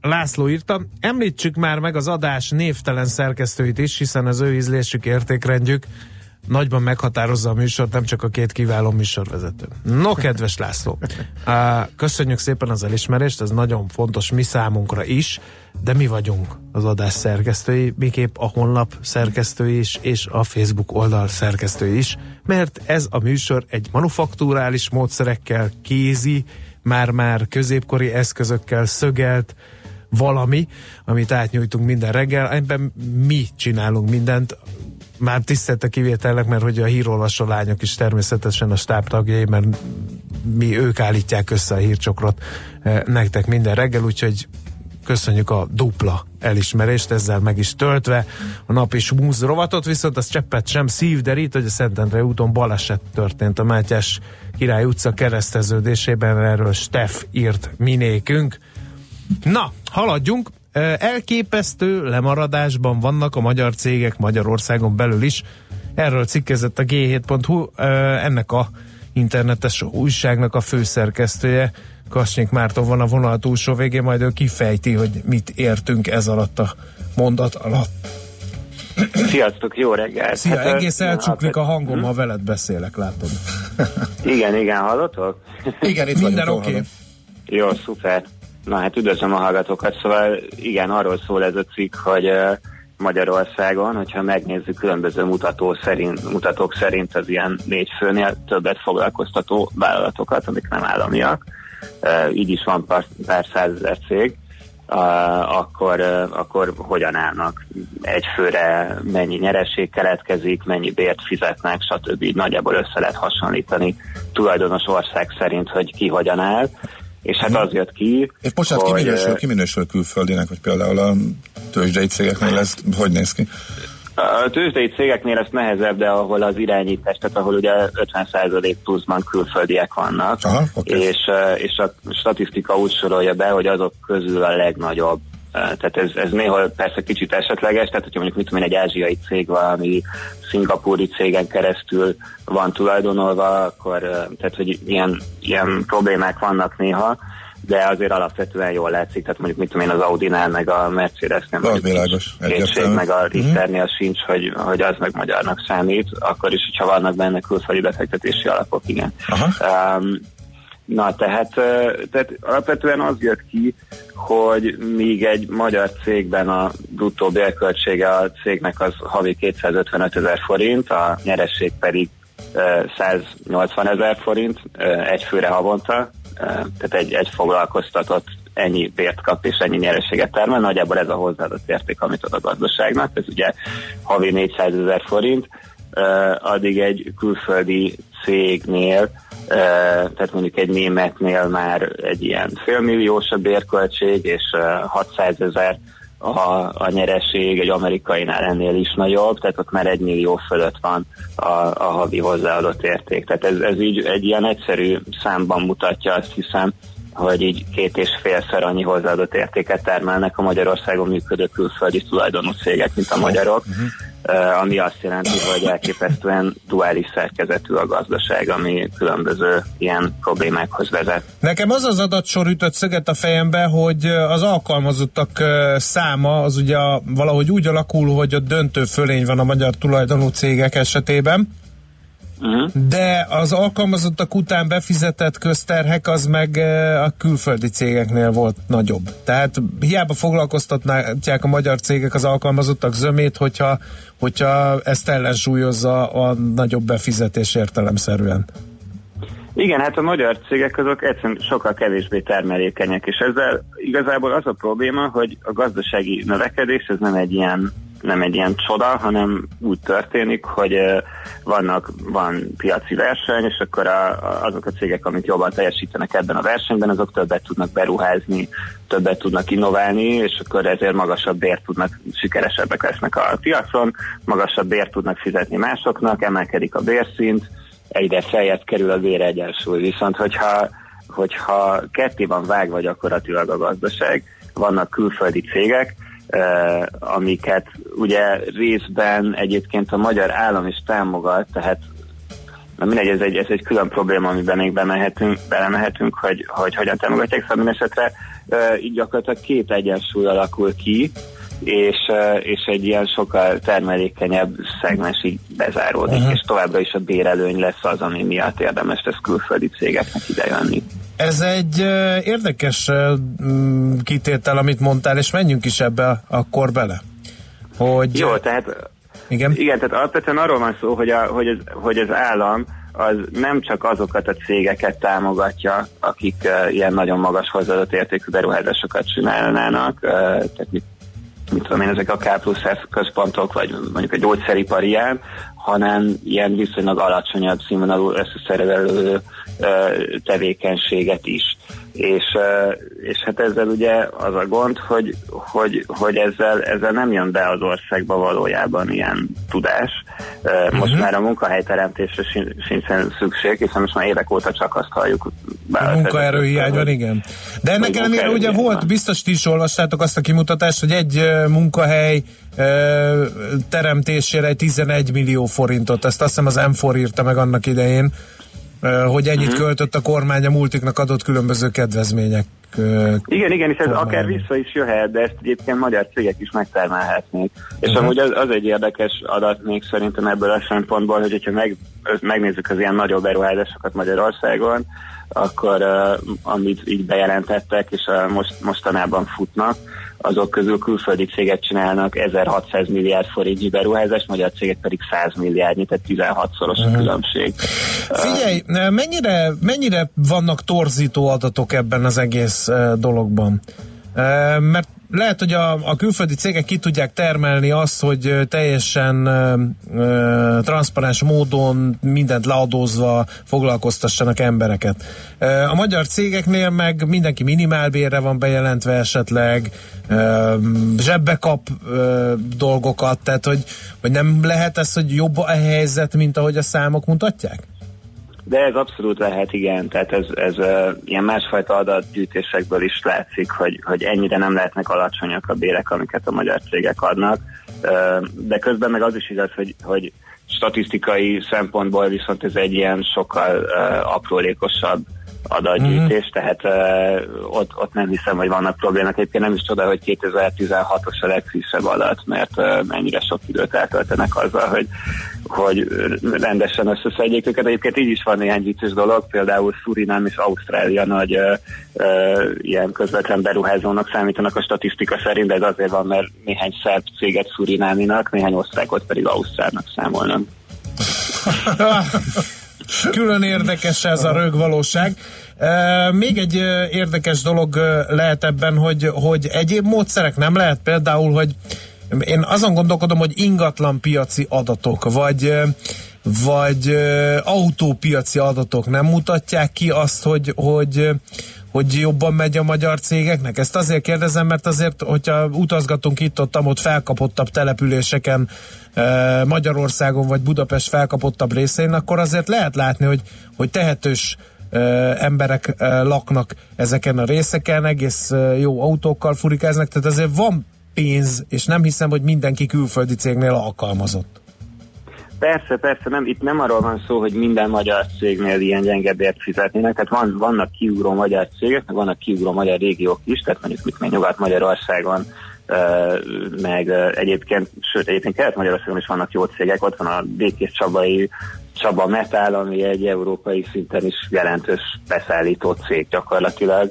László írta, említsük már meg az adás névtelen szerkesztőit is, hiszen az ő ízlésük, értékrendjük nagyban meghatározza a műsort, nem csak a két kiváló műsorvezető. No, kedves László, köszönjük szépen az elismerést, ez nagyon fontos mi számunkra is, de mi vagyunk az adás szerkesztői, miképp a honlap szerkesztői is, és a Facebook oldal szerkesztői is, mert ez a műsor egy manufaktúrális módszerekkel kézi, már-már középkori eszközökkel szögelt, valami, amit átnyújtunk minden reggel, ebben mi csinálunk mindent, már tisztelte kivételnek, mert hogy a hírolvasó lányok is természetesen a stáb tagjai, mert mi ők állítják össze a hírcsokrot eh, nektek minden reggel, úgyhogy köszönjük a dupla elismerést, ezzel meg is töltve a nap is múz rovatot, viszont az cseppet sem szívderít, hogy a Szentendre úton baleset történt a Mátyás Király utca kereszteződésében, erről Steff írt minékünk. Na, haladjunk, elképesztő lemaradásban vannak a magyar cégek Magyarországon belül is. Erről cikkezett a G7.hu, ennek a internetes újságnak a főszerkesztője, Kasnyik Márton van a vonal túlsó végén, majd ő kifejti, hogy mit értünk ez alatt a mondat alatt. Sziasztok, jó reggelt! Szia, hát, egész elcsuklik a hangom, hm? ha veled beszélek, látod. [laughs] igen, igen, hallotok? Igen, itt minden oké. Okay. Jó, szuper. Na hát üdvözlöm a hallgatókat, szóval igen, arról szól ez a cikk, hogy Magyarországon, hogyha megnézzük különböző mutató szerint, mutatók szerint az ilyen négy főnél többet foglalkoztató vállalatokat, amik nem államiak, így is van pár, pár százezer cég, akkor, akkor hogyan állnak egy főre, mennyi nyereség keletkezik, mennyi bért fizetnek, stb. Nagyjából össze lehet hasonlítani tulajdonos ország szerint, hogy ki hogyan áll. És hát az jött ki, És bocsánat, hogy... ki minősül, ki minősül külföldinek, hogy például a tőzsdei cégeknél ez hogy néz ki? A tőzsdei cégeknél ez nehezebb, de ahol az irányítás, tehát ahol ugye 50% pluszban külföldiek vannak, Aha, okay. és, és a statisztika úgy sorolja be, hogy azok közül a legnagyobb tehát ez, ez néha persze kicsit esetleges, tehát hogyha mondjuk mit tudom én, egy ázsiai cég valami szingapúri cégen keresztül van tulajdonolva, akkor tehát hogy ilyen, ilyen problémák vannak néha, de azért alapvetően jól látszik, tehát mondjuk mit tudom én az Audi-nál, meg a Mercedes-nél az világos, kétség, meg a Richternél mm-hmm. sincs, hogy, hogy az meg magyarnak számít, akkor is, hogyha vannak benne külföldi befektetési alapok, igen. Aha. Um, Na, tehát, tehát alapvetően az jött ki, hogy míg egy magyar cégben a bruttó bérköltsége a cégnek az havi 255 ezer forint, a nyeresség pedig 180 ezer forint egy főre havonta, tehát egy, egy foglalkoztatott ennyi bért kap és ennyi nyereséget termel, nagyjából ez a hozzáadott érték, amit ad a gazdaságnak, ez ugye havi 400 ezer forint, addig egy külföldi cégnél tehát mondjuk egy németnél már egy ilyen félmilliós a bérköltség, és 600 ezer a, a nyereség, egy amerikainál ennél is nagyobb, tehát ott már egy millió fölött van a, a havi hozzáadott érték. Tehát ez, ez így egy ilyen egyszerű számban mutatja azt hiszem, hogy így két és félszer annyi hozzáadott értéket termelnek a Magyarországon működő külföldi tulajdonú cégek, mint a magyarok, uh-huh. ami azt jelenti, hogy elképesztően duális szerkezetű a gazdaság, ami különböző ilyen problémákhoz vezet. Nekem az az adatsor ütött szöget a fejembe, hogy az alkalmazottak száma az ugye valahogy úgy alakul, hogy a döntő fölény van a magyar tulajdonú cégek esetében, Uh-huh. De az alkalmazottak után befizetett közterhek az meg eh, a külföldi cégeknél volt nagyobb. Tehát hiába foglalkoztatják a magyar cégek az alkalmazottak zömét, hogyha, hogyha ezt ellensúlyozza a nagyobb befizetés értelemszerűen. Igen, hát a magyar cégek azok egyszerűen sokkal kevésbé termelékenyek, és ezzel igazából az a probléma, hogy a gazdasági növekedés ez nem egy ilyen nem egy ilyen csoda, hanem úgy történik, hogy vannak, van piaci verseny, és akkor a, azok a cégek, amik jobban teljesítenek ebben a versenyben, azok többet tudnak beruházni, többet tudnak innoválni, és akkor ezért magasabb bért tudnak, sikeresebbek lesznek a piacon, magasabb bért tudnak fizetni másoknak, emelkedik a bérszint, egyre feljebb kerül a béregyensúly. Viszont hogyha, hogyha ketté van vágva gyakorlatilag a gazdaság, vannak külföldi cégek, amiket ugye részben egyébként a magyar állam is támogat, tehát Na mindegy, ez egy, ez egy külön probléma, amiben még bemehetünk, belemehetünk, hogy, hogy hogyan támogatják, szóval minden esetre így gyakorlatilag két egyensúly alakul ki, és, és egy ilyen sokkal termelékenyebb szegmens így bezáródik, uh-huh. és továbbra is a bérelőny lesz az, ami miatt érdemes lesz külföldi cégeknek idejönni. Ez egy érdekes kitétel, amit mondtál, és menjünk is ebbe akkor bele. Hogy, Jó, tehát igen? igen, tehát alapvetően arról van szó, hogy, a, hogy, az, hogy az állam az nem csak azokat a cégeket támogatja, akik uh, ilyen nagyon magas hozzáadott értékű beruházásokat csinálnának, uh, tehát mit mit tudom én, ezek a K plusz F központok, vagy mondjuk egy gyógyszeripar ilyen, hanem ilyen viszonylag alacsonyabb színvonalú összeszerelő tevékenységet is és, és hát ezzel ugye az a gond, hogy, hogy, hogy ezzel, ezzel nem jön be az országba valójában ilyen tudás. Most uh-huh. már a munkahelyteremtésre sincsen szükség, hiszen most már évek óta csak azt halljuk. A munkaerőhiány van, igen. De ennek ellenére ugye volt, van. biztos ti is olvastátok azt a kimutatást, hogy egy munkahely teremtésére 11 millió forintot, ezt azt hiszem az M4 írta meg annak idején, hogy ennyit uh-huh. költött a kormány a multiknak adott különböző kedvezmények. Igen, igen, és ez kormány. akár vissza is jöhet, de ezt egyébként magyar cégek is megtermelhetnék. És uh-huh. amúgy az, az egy érdekes adat még szerintem ebből a szempontból, hogy hogyha meg, megnézzük az ilyen nagyobb beruházásokat Magyarországon, akkor uh, amit így bejelentettek, és uh, most, mostanában futnak, azok közül külföldi cégek csinálnak 1600 milliárd forintnyi beruházást, magyar cégek pedig 100 milliárdnyi, tehát 16-szoros a mhm. különbség. Figyelj, mennyire, mennyire vannak torzító adatok ebben az egész dologban? Mert lehet, hogy a, a külföldi cégek ki tudják termelni azt, hogy teljesen ö, transzparens módon mindent leadózva foglalkoztassanak embereket. A magyar cégeknél meg mindenki minimálbérre van bejelentve esetleg, ö, zsebbe kap ö, dolgokat, tehát hogy, hogy nem lehet ez, hogy jobb a helyzet, mint ahogy a számok mutatják? De ez abszolút lehet, igen. Tehát ez, ez uh, ilyen másfajta adatgyűjtésekből is látszik, hogy, hogy ennyire nem lehetnek alacsonyak a bérek, amiket a magyar cégek adnak. Uh, de közben meg az is igaz, hogy, hogy statisztikai szempontból viszont ez egy ilyen sokkal uh, aprólékosabb adatgyűjtés, uh-huh. tehát uh, ott, ott nem hiszem, hogy vannak problémák. Egyébként nem is csoda, hogy 2016-os a legfrissebb adat, mert uh, mennyire sok időt eltöltenek azzal, hogy, hogy rendesen összeszedjék őket. Egyébként így is van néhány vicces dolog, például Surinám és Ausztrália nagy uh, uh, ilyen közvetlen beruházónak számítanak a statisztika szerint, de ez azért van, mert néhány szerb céget Szurináminak, néhány osztrákot pedig Ausztrálnak számolnak. [laughs] Külön érdekes ez a rögvalóság. Még egy érdekes dolog lehet ebben, hogy, hogy egyéb módszerek nem lehet például, hogy én azon gondolkodom, hogy ingatlan piaci adatok, vagy vagy autópiaci adatok nem mutatják ki azt, hogy, hogy, hogy jobban megy a magyar cégeknek? Ezt azért kérdezem, mert azért, hogyha utazgatunk itt-ott, ott felkapottabb településeken Magyarországon vagy Budapest felkapottabb részein, akkor azért lehet látni, hogy, hogy tehetős emberek laknak ezeken a részeken, egész jó autókkal furikáznak, tehát azért van pénz, és nem hiszem, hogy mindenki külföldi cégnél alkalmazott. Persze, persze, nem, itt nem arról van szó, hogy minden magyar cégnél ilyen gyengebb fizetnének, tehát van, vannak kiugró magyar cégek, meg vannak kiugró magyar régiók is, tehát mondjuk mit még Nyugat-Magyarországon, meg egyébként, sőt, egyébként Kelet-Magyarországon is vannak jó cégek, ott van a Békés Csabai Csaba Metal, ami egy európai szinten is jelentős beszállító cég gyakorlatilag.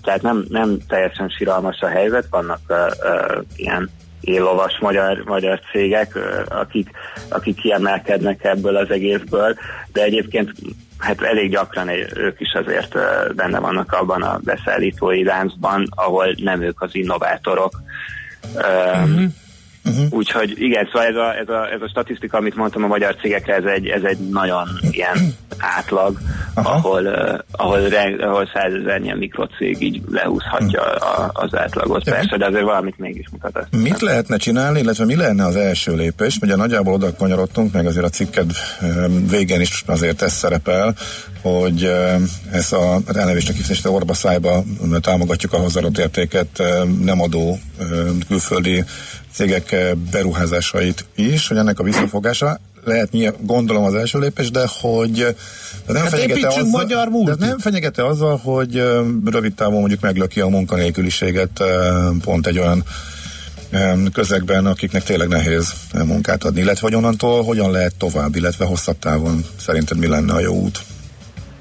Tehát nem, nem teljesen siralmas a helyzet, vannak ilyen éllovas magyar, magyar cégek, akik, akik kiemelkednek ebből az egészből, de egyébként hát elég gyakran ők is azért benne vannak abban a beszállítói láncban, ahol nem ők az innovátorok. Uh-huh. Uh-huh. Úgyhogy igen, szóval ez a, ez, a, ez a statisztika, amit mondtam a magyar cégekre, ez egy, ez egy nagyon ilyen átlag, Aha. ahol, uh, ahol, ahol százezer ilyen mikrocég így lehúzhatja uh-huh. a, az átlagot. De Persze, de azért valamit mégis mutat. Ezt. Mit lehetne csinálni, illetve mi lenne az első lépés? Ugye nagyjából oda kanyarodtunk, meg azért a cikked végén is azért ez szerepel, hogy ez a elnevésnek a orba szájba támogatjuk a hozzáadott értéket nem adó külföldi cégek beruházásait is, hogy ennek a visszafogása lehet nyilván, gondolom az első lépés, de hogy de nem Hát fenyegete azzal, magyar de nem fenyegete azzal, hogy rövid távon mondjuk meglöki a munkanélküliséget pont egy olyan közegben, akiknek tényleg nehéz munkát adni, illetve hogy onnantól hogyan lehet tovább, illetve hosszabb távon? Szerinted mi lenne a jó út?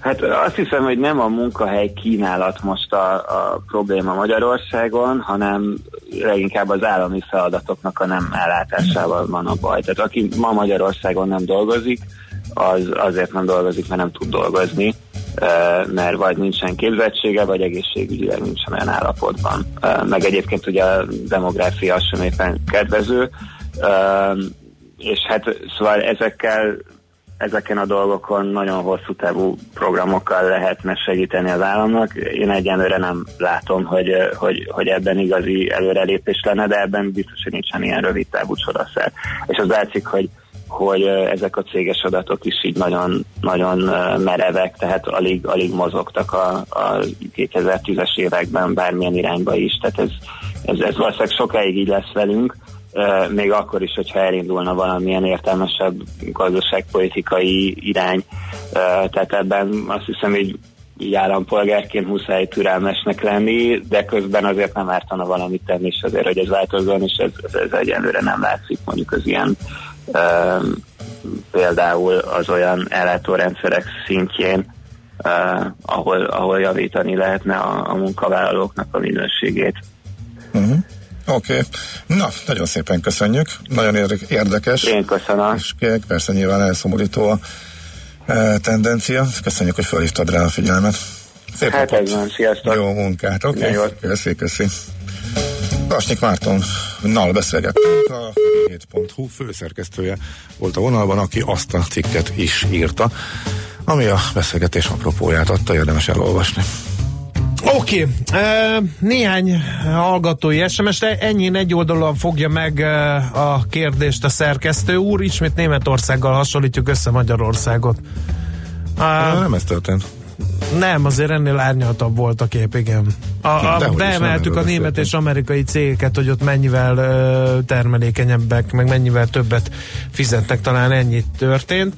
Hát azt hiszem, hogy nem a munkahely kínálat most a, a probléma Magyarországon, hanem leginkább az állami feladatoknak a nem ellátásával van a baj. Tehát aki ma Magyarországon nem dolgozik, az azért nem dolgozik, mert nem tud dolgozni, eh, mert vagy nincsen képzettsége, vagy egészségügyileg nincsen olyan állapotban. Eh, Meg egyébként ugye a demográfia sem éppen kedvező, Eh, és hát szóval ezekkel ezeken a dolgokon nagyon hosszú távú programokkal lehetne segíteni az államnak. Én egyenlőre nem látom, hogy, hogy, hogy ebben igazi előrelépés lenne, de ebben biztos, hogy nincsen ilyen rövid távú csodaszer. És az látszik, hogy hogy ezek a céges adatok is így nagyon, nagyon merevek, tehát alig, alig mozogtak a, a 2010-es években bármilyen irányba is, tehát ez, ez, ez valószínűleg sokáig így lesz velünk, még akkor is, hogyha elindulna valamilyen értelmesebb gazdaságpolitikai irány. Tehát ebben azt hiszem, hogy így állampolgárként muszáj türelmesnek lenni, de közben azért nem ártana valamit tenni is azért, hogy ez változzon, és ez, ez, ez egyenlőre nem látszik mondjuk az ilyen uh, például az olyan ellátórendszerek szintjén, uh, ahol, ahol javítani lehetne a, a munkavállalóknak a minőségét. Uh-huh. Oké. Okay. Na, nagyon szépen köszönjük. Nagyon érde- érdekes. Én köszönöm. És persze nyilván elszomorító a e, tendencia. Köszönjük, hogy felhívtad rá a figyelmet. Szép hát ez van, sziasztok. Jó munkát. Oké, okay. köszi, köszi. Kasnyik Márton nal beszélgettünk, a 7.hu főszerkesztője volt a vonalban, aki azt a cikket is írta, ami a beszélgetés apropóját adta, érdemes elolvasni. Oké, okay. néhány hallgatói sms de ennyi egy oldalon fogja meg a kérdést a szerkesztő úr, ismét Németországgal hasonlítjuk össze Magyarországot. Uh, nem ez történt. Nem, azért ennél árnyaltabb volt a kép, igen. A, a, beemeltük a német és amerikai cégeket, hogy ott mennyivel ö, termelékenyebbek, meg mennyivel többet fizetnek, talán ennyit történt.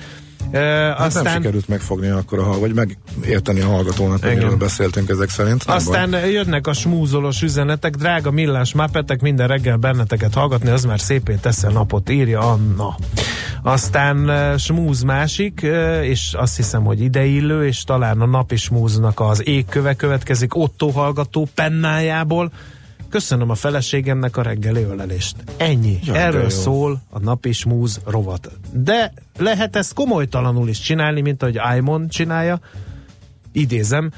Uh, hát aztán, nem sikerült megfogni akkor, a, vagy megérteni a hallgatónak, amiről beszéltünk ezek szerint. Aztán baj. jönnek a smúzolós üzenetek, drága millás mapetek, minden reggel benneteket hallgatni, az már szépé tesz a napot, írja Anna. Aztán smúz másik, és azt hiszem, hogy ideillő, és talán a napi smúznak az égköve következik, Otto hallgató pennájából, Köszönöm a feleségemnek a reggeli ölelést. Ennyi. Ja, Erről szól a napi smúz rovat. De lehet ezt komolytalanul is csinálni, mint ahogy Aimon csinálja. Idézem.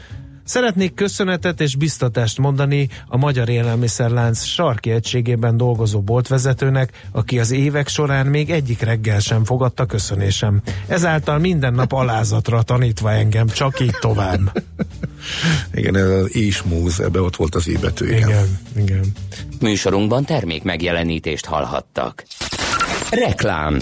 Szeretnék köszönetet és biztatást mondani a Magyar Élelmiszerlánc sarki egységében dolgozó boltvezetőnek, aki az évek során még egyik reggel sem fogadta köszönésem. Ezáltal minden nap alázatra tanítva engem, csak így tovább. [laughs] igen, ez az ismúz, ebbe ott volt az i betű. Igen, igen. igen. Műsorunkban termék megjelenítést hallhattak. Reklám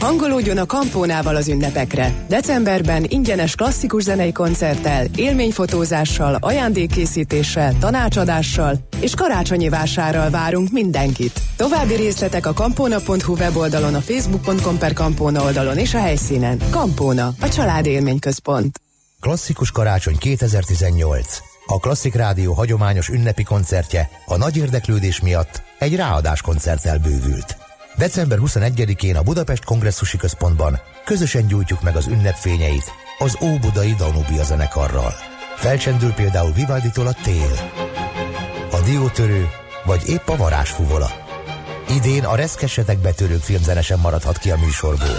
Hangolódjon a Kampónával az ünnepekre. Decemberben ingyenes klasszikus zenei koncerttel, élményfotózással, ajándékkészítéssel, tanácsadással és karácsonyi vásárral várunk mindenkit. További részletek a kampóna.hu weboldalon, a facebook.com per Kampóna oldalon és a helyszínen. Kampóna, a család élményközpont. Klasszikus karácsony 2018. A Klasszik Rádió hagyományos ünnepi koncertje a nagy érdeklődés miatt egy ráadás koncerttel bővült. December 21-én a Budapest Kongresszusi Központban közösen gyújtjuk meg az ünnepfényeit az Óbudai Danubia zenekarral. Felcsendül például Vivalditól a tél, a diótörő, vagy épp a varázsfuvola. Idén a reszkesetek betörők filmzene sem maradhat ki a műsorból.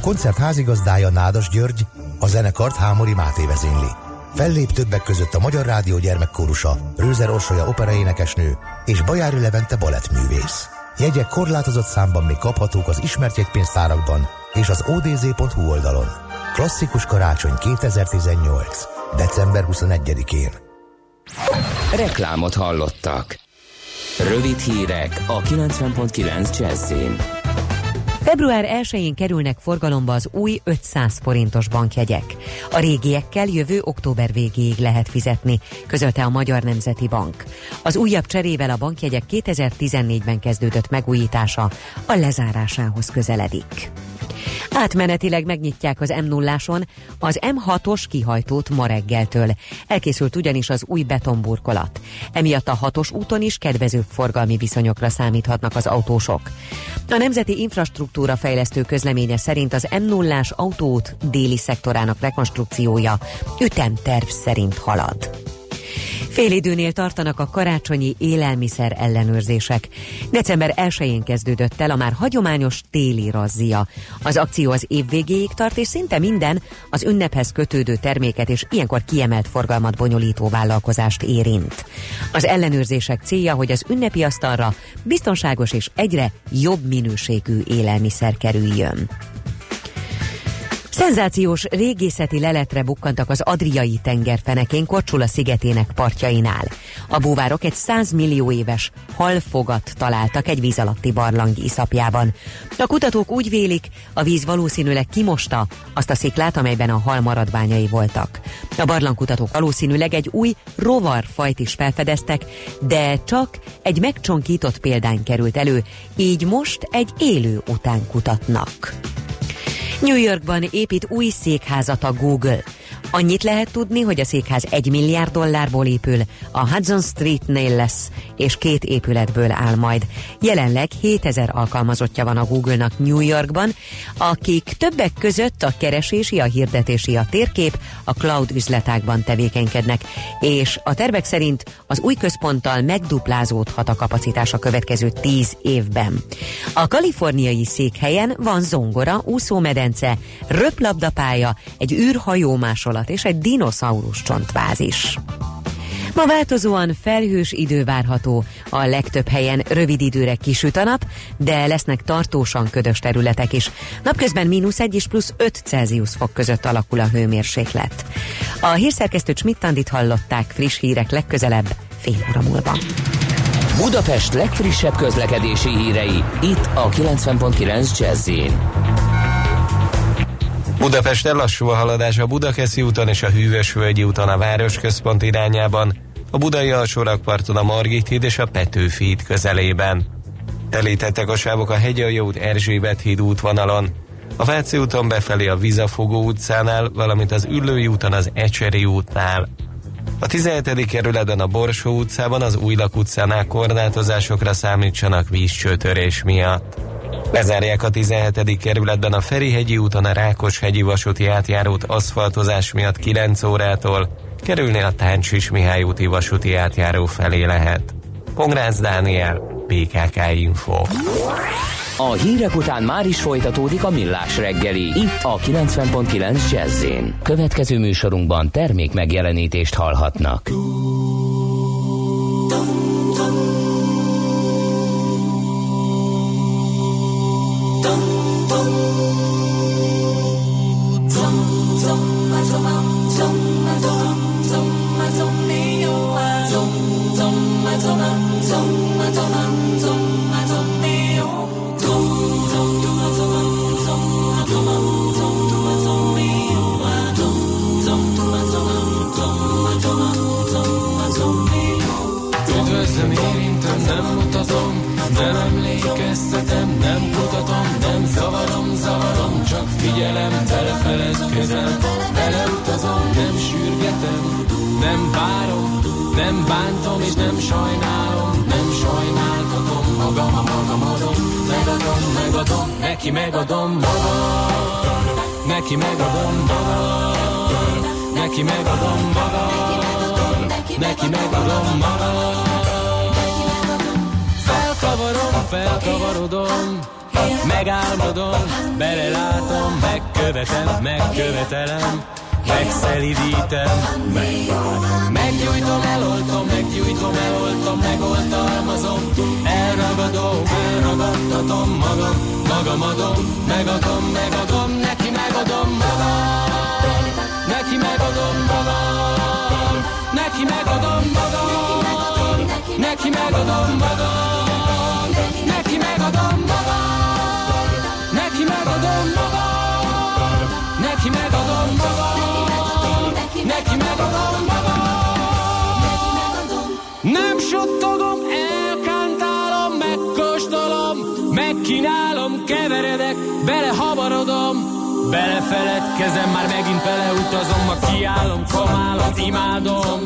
Koncert házigazdája Nádas György, a zenekart Hámori Máté vezényli. Fellép többek között a Magyar Rádió gyermekkórusa, Rőzer Orsolya operaénekesnő és Bajári Levente balettművész. Jegyek korlátozott számban még kaphatók az ismert jegypénztárakban és az odz.hu oldalon. Klasszikus karácsony 2018. december 21-én. Reklámot hallottak. Rövid hírek a 90.9 Jazzin. Február 1-én kerülnek forgalomba az új 500 forintos bankjegyek. A régiekkel jövő október végéig lehet fizetni, közölte a Magyar Nemzeti Bank. Az újabb cserével a bankjegyek 2014-ben kezdődött megújítása a lezárásához közeledik. Átmenetileg megnyitják az m 0 az M6-os kihajtót ma reggeltől. Elkészült ugyanis az új betonburkolat. Emiatt a 6-os úton is kedvezőbb forgalmi viszonyokra számíthatnak az autósok. A Nemzeti Infrastruktúra Fejlesztő közleménye szerint az m 0 autót déli szektorának rekonstrukciója ütemterv szerint halad. Félidőnél tartanak a karácsonyi élelmiszer ellenőrzések. December 1-én kezdődött el a már hagyományos téli razzia. Az akció az év végéig tart, és szinte minden az ünnephez kötődő terméket és ilyenkor kiemelt forgalmat bonyolító vállalkozást érint. Az ellenőrzések célja, hogy az ünnepi asztalra biztonságos és egyre jobb minőségű élelmiszer kerüljön. Szenzációs régészeti leletre bukkantak az Adriai tengerfenekén Korcsula szigetének partjainál. A búvárok egy 100 millió éves halfogat találtak egy víz alatti barlang iszapjában. A kutatók úgy vélik, a víz valószínűleg kimosta azt a sziklát, amelyben a hal maradványai voltak. A barlangkutatók valószínűleg egy új rovarfajt is felfedeztek, de csak egy megcsonkított példány került elő, így most egy élő után kutatnak. New Yorkban épít új székházat a Google. Annyit lehet tudni, hogy a székház egy milliárd dollárból épül, a Hudson Streetnél lesz, és két épületből áll majd. Jelenleg 7000 alkalmazottja van a Google-nak New Yorkban, akik többek között a keresési, a hirdetési, a térkép, a cloud üzletákban tevékenykednek, és a tervek szerint az új központtal megduplázódhat a kapacitás a következő 10 évben. A kaliforniai székhelyen van zongora, úszómedence, röplabdapálya, egy űrhajó másolat és egy dinoszaurusz csontváz is. Ma változóan felhős idő várható, a legtöbb helyen rövid időre kisüt a nap, de lesznek tartósan ködös területek is. Napközben mínusz 1 és plusz 5 Celsius fok között alakul a hőmérséklet. A hírszerkesztő Csmittandit hallották friss hírek legközelebb fél óra múlva. Budapest legfrissebb közlekedési hírei itt a 90.9 jazz Budapesten lassú a haladás a Budakeszi úton és a Hűvösvölgyi úton a városközpont irányában, a Budai alsórakparton a Margit híd és a Petőfi híd közelében. Telítettek a sávok a Hegyaljó út Erzsébet híd útvonalon, a Váci úton befelé a Vizafogó utcánál, valamint az Üllői úton az Ecseri útnál. A 17. kerületben a Borsó utcában az Újlak utcánál korlátozásokra számítsanak vízcsőtörés miatt. Lezárják a 17. kerületben a Ferihegyi úton a Rákoshegyi vasúti átjárót aszfaltozás miatt 9 órától, kerülni a Táncsis Mihály úti vasúti átjáró felé lehet. Pongrász Dániel, PKK Info. A hírek után már is folytatódik a millás reggeli, itt a 90.9 jazz Következő műsorunkban termék megjelenítést hallhatnak. Üdvözlöm, érintem, nem utazom, nem emlékeztetem, nem kutatom figyelem, telefeledkezem, beleutazom, nem sürgetem, nem várom, nem bántom és nem sajnálom, nem sajnáltatom magam, a magam adom, megadom, megadom, neki megadom magam, neki megadom magam, neki megadom magam, neki megadom magam, felkavarom, felkavarodom, felkavarodom Megálmodom, belelátom, megkövetem, megkövetelem Megszelidítem, megvárom Meggyújtom, eloltom, meggyújtom, eloltom, megoltalmazom Elragadom, elragadtatom magam, magam adom Megadom, megadom, neki megadom magam. Neki megadom magam Neki megadom magam. Neki megadom magam Neki megadom magam. Neki megadom magam. Nem suttogom, elkántálom, megkóstolom, megkínálom, keveredek, belehabarodom, belefeledkezem, már megint beleutazom, ma kiállom, komálom, imádom,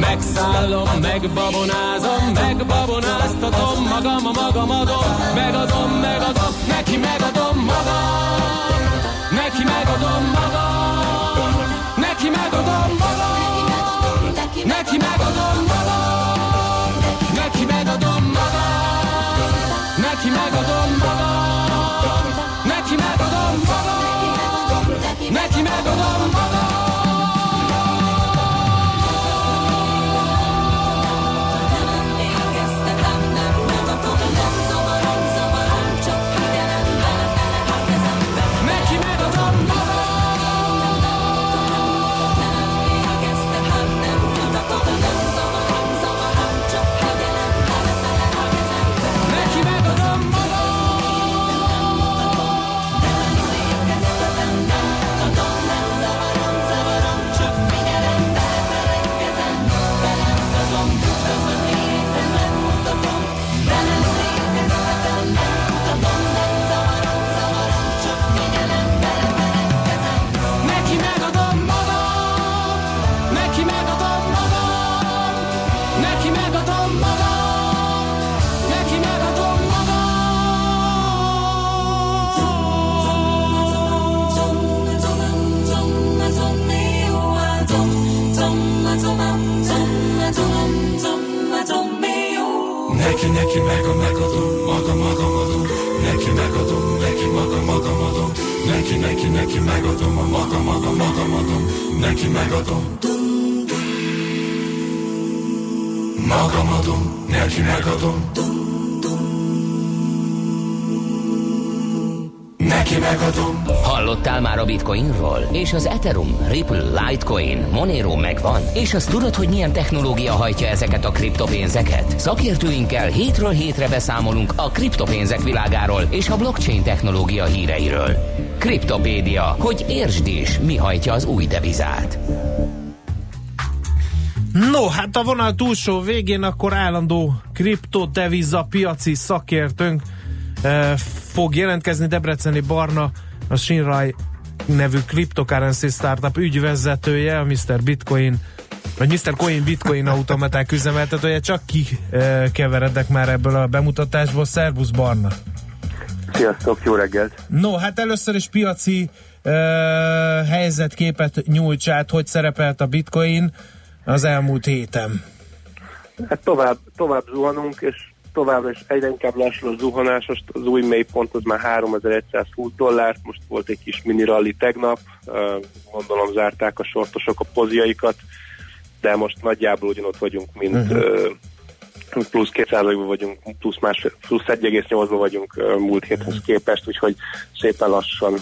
megszállom, megbabonázom, megbabonáztatom, magam a magam adom, megadom, megadom, neki megadom magam, neki megadom magam, 泣きまどどん泣きどん Neki, neki, mega, megadom, maga, maga, adom. Neki, megadom, neki, maga, maga, adom. Neki, neki, neki, megadom, a maga, maga, maga, adom. Neki, megadom. Magam adom, neki megadom. Neki megadom. Hallottál már a Bitcoinról? És az Ethereum, Ripple, Litecoin, Monero megvan? És azt tudod, hogy milyen technológia hajtja ezeket a kriptopénzeket? Szakértőinkkel hétről hétre beszámolunk a kriptopénzek világáról és a blockchain technológia híreiről. Kriptopédia, hogy értsd is, mi hajtja az új devizát. No, hát a vonal túlsó végén akkor állandó kriptodeviza piaci szakértőnk e, fog jelentkezni Debreceni Barna, a Shinrai nevű cryptocurrency startup ügyvezetője, a Mr. Bitcoin vagy Mr. Coin Bitcoin automaták üzemeltetője, csak ki e, keveredek már ebből a bemutatásból. Szervusz Barna! Sziasztok, jó reggelt! No, hát először is piaci e, helyzetképet nyújts át, hogy szerepelt a Bitcoin az elmúlt héten. Hát tovább, tovább zuhanunk, és továbbra is egyre inkább lassul a zuhanás, most az új mélypont az már 3120 dollár, most volt egy kis mini rally tegnap, gondolom zárták a sortosok a poziaikat, de most nagyjából ugyanott vagyunk, mint uh-huh. plusz 2%-ban vagyunk, plusz, másfél, plusz 1,8-ban vagyunk múlt héthez képest, úgyhogy szépen lassan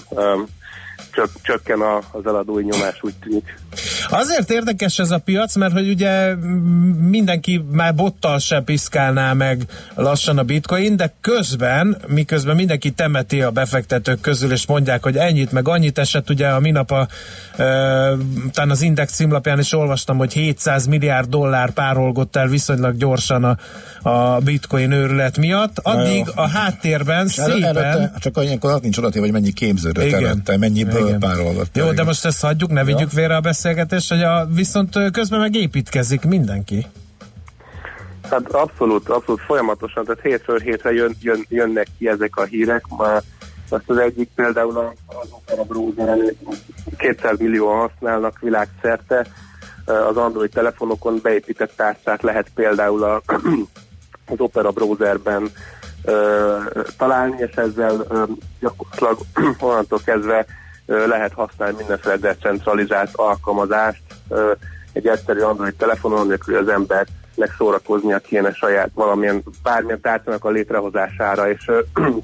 csök, csökken a, az eladói nyomás, úgy tűnik. Azért érdekes ez a piac, mert hogy ugye mindenki már bottal se piszkálná meg lassan a bitcoin, de közben, miközben mindenki temeti a befektetők közül, és mondják, hogy ennyit, meg annyit esett, ugye a minap a, e, talán az Index címlapján is olvastam, hogy 700 milliárd dollár párolgott el viszonylag gyorsan a, a bitcoin őrület miatt. Addig a háttérben szépen... Előtte, csak ilyenkor az nincs odatéve, hogy mennyi képződött Igen. előtte, mennyiből párolgott. Jó, de most ezt hagyjuk, ne vigyük félre a beszélgetést, hogy a, viszont közben meg építkezik mindenki. Hát abszolút, abszolút folyamatosan, tehát hétről hétre jön, jön, jönnek ki ezek a hírek. Már azt az egyik például az Opera browser 200 millió használnak világszerte, az Android telefonokon beépített tárcát lehet például a, [clears throat] az Opera browserben találni, és ezzel gyakorlatilag [clears throat] onnantól kezdve lehet használni mindenféle decentralizált alkalmazást egy egyszerű Android telefonon, nélkül az embernek szórakoznia kéne saját valamilyen bármilyen tárcának a létrehozására, és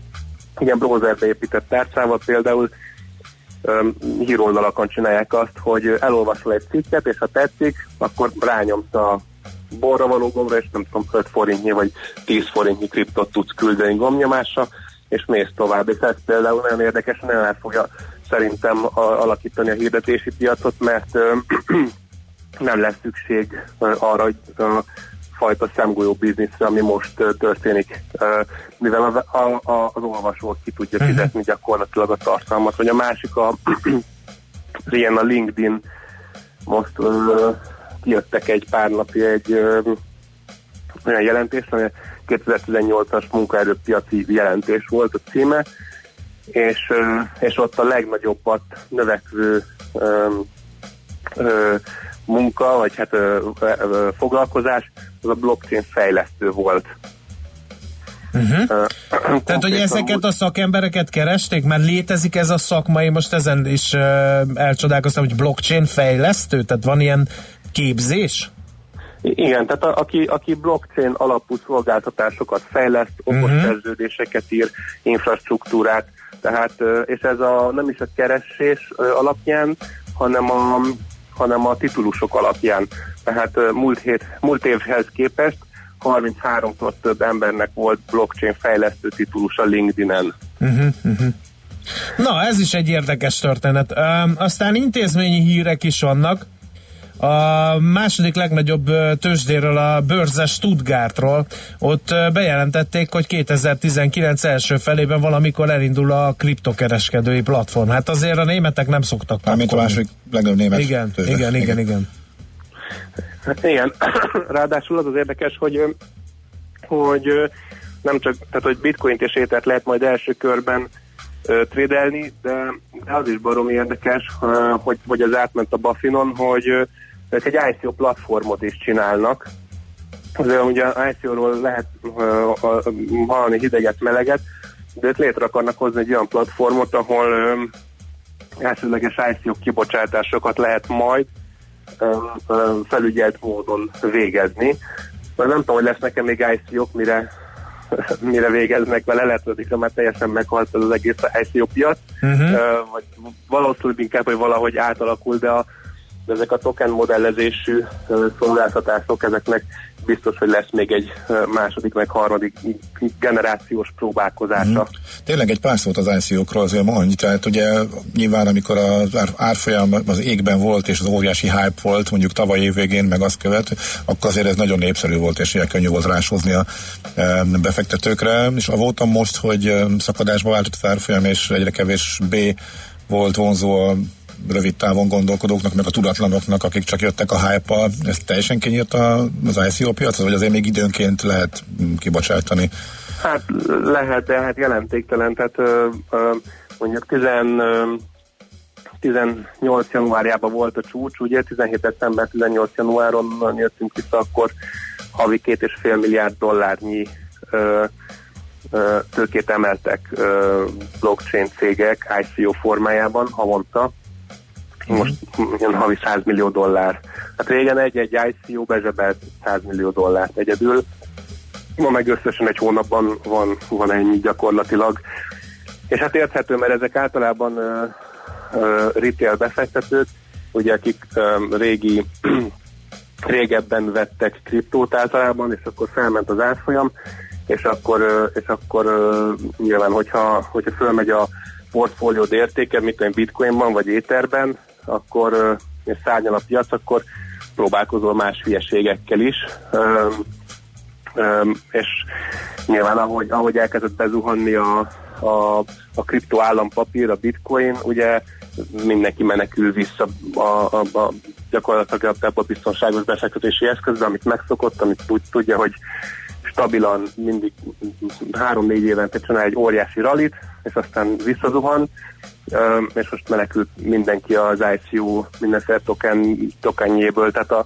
[clears throat] ilyen browserbe épített tárcával például híroldalakon csinálják azt, hogy elolvasol egy cikket, és ha tetszik, akkor rányomsz a borra való gombra, és nem tudom, 5 forintnyi vagy 10 forintnyi kriptot tudsz küldeni gombnyomásra, és mész tovább. És ez például nagyon érdekes, nagyon el fogja szerintem alakítani a hirdetési piacot, mert [clears throat] nem lesz szükség arra, hogy a fajta szemgolyó bizniszre, ami most történik, mivel a, a, a, az olvasó ki tudja Mhm. fizetni gyakorlatilag a tartalmat, vagy a másik a [clears throat] ilyen a LinkedIn most ö, kijöttek egy pár napja egy ö, olyan jelentés, ami 2018-as munkaerőpiaci jelentés volt a címe, és, ö, és ott a legnagyobbat növekvő ö, ö, munka, vagy hát ö, ö, ö, foglalkozás, az a blockchain fejlesztő volt. Uh-huh. Ö, Tehát, hogy ezeket a szakembereket keresték, mert létezik ez a szakma, én most ezen is uh, elcsodálkoztam, hogy blockchain fejlesztő, tehát van ilyen képzés? Igen, tehát a, aki, aki blockchain alapú szolgáltatásokat fejleszt, okos Mhm. uh-huh. szerződéseket ír, infrastruktúrát, tehát, és ez a, nem is a keresés alapján, hanem a, hanem a titulusok alapján. Tehát múlt, hét, múlt évhez képest 33-szor több embernek volt blockchain fejlesztő titulus a LinkedIn-en. Uh-huh, uh-huh. Na, ez is egy érdekes történet. Um, aztán intézményi hírek is vannak. A második legnagyobb tőzsdéről, a bőrzes Stuttgartról, ott bejelentették, hogy 2019 első felében valamikor elindul a kriptokereskedői platform. Hát azért a németek nem szoktak Mármint a kapkodni. második legnagyobb német Igen, tőzsde. igen, igen, igen. Hát Igen, [coughs] ráadásul az az érdekes, hogy, hogy nem csak, tehát hogy bitcoint és étert lehet majd első körben trédelni, de, de az is baromi érdekes, hogy, hogy az átment a Buffinon, hogy ők egy ICO platformot is csinálnak. Azért ugye ICO-ról lehet hallani hideget, meleget, de ők létre akarnak hozni egy olyan platformot, ahol ö, elsőleges ICO kibocsátásokat lehet majd felügyelt módon végezni. Mert nem tudom, hogy lesz nekem még ICO-k, mire, [laughs] mire végeznek vele, lehet, hogy már teljesen meghalt ez az egész ICO piac, Mhm. Ö, vagy valószínűleg inkább, hogy valahogy átalakul, de, a, de ezek a token modellezésű szolgáltatások, ezeknek biztos, hogy lesz még egy második, meg harmadik generációs próbálkozása. Mhm. Tényleg egy pár szót az ICO-król azért mondj, tehát ugye nyilván amikor az ár- árfolyam az égben volt, és az óriási hype volt, mondjuk tavaly év meg azt követ, akkor azért ez nagyon népszerű volt, és ilyen könnyű volt ráshozni a befektetőkre, és avóta most, hogy szakadásba váltott az árfolyam, és egyre kevésbé volt vonzó a rövid távon gondolkodóknak, meg a tudatlanoknak, akik csak jöttek a hype-al, ez teljesen kinyílt a- az ICO piac, vagy azért még időnként lehet mm, kibocsátani? Hát lehet, de hát jelentéktelen, tehát ö, ö, mondjuk 10, ö, 18 januárjában volt a csúcs, ugye 17 december 18 januáron jöttünk vissza, akkor havi két és fél milliárd dollárnyi ö, tőkét emeltek blockchain cégek ICO formájában havonta. Most ilyen havi 100 millió dollár. Hát régen egy-egy ICO bezsebelt 100 millió dollárt egyedül, Ma meg összesen egy hónapban van, van ennyi gyakorlatilag. És hát érthető, mert ezek általában uh, uh, retail befektetők, ugye akik um, régi [clears throat] régebben vettek kriptót általában, és akkor felment az árfolyam, és akkor, és akkor nyilván, hogyha, hogyha fölmegy a portfóliód értéke, mit tudom, bitcoinban vagy éterben, akkor és szárnyal a piac, akkor próbálkozol más hülyeségekkel is. Um, Öm, és nyilván ahogy, ahogy elkezdett bezuhanni a, a, a kripto állampapír, a bitcoin, ugye mindenki menekül vissza a, a, a gyakorlatilag a, a biztonságos befektetési eszközbe, amit megszokott, amit úgy tudja, hogy stabilan mindig három-négy évente csinál egy óriási ralit, és aztán visszazuhan, és most menekült mindenki az ICO mindenféle token, tokenjéből, tehát a,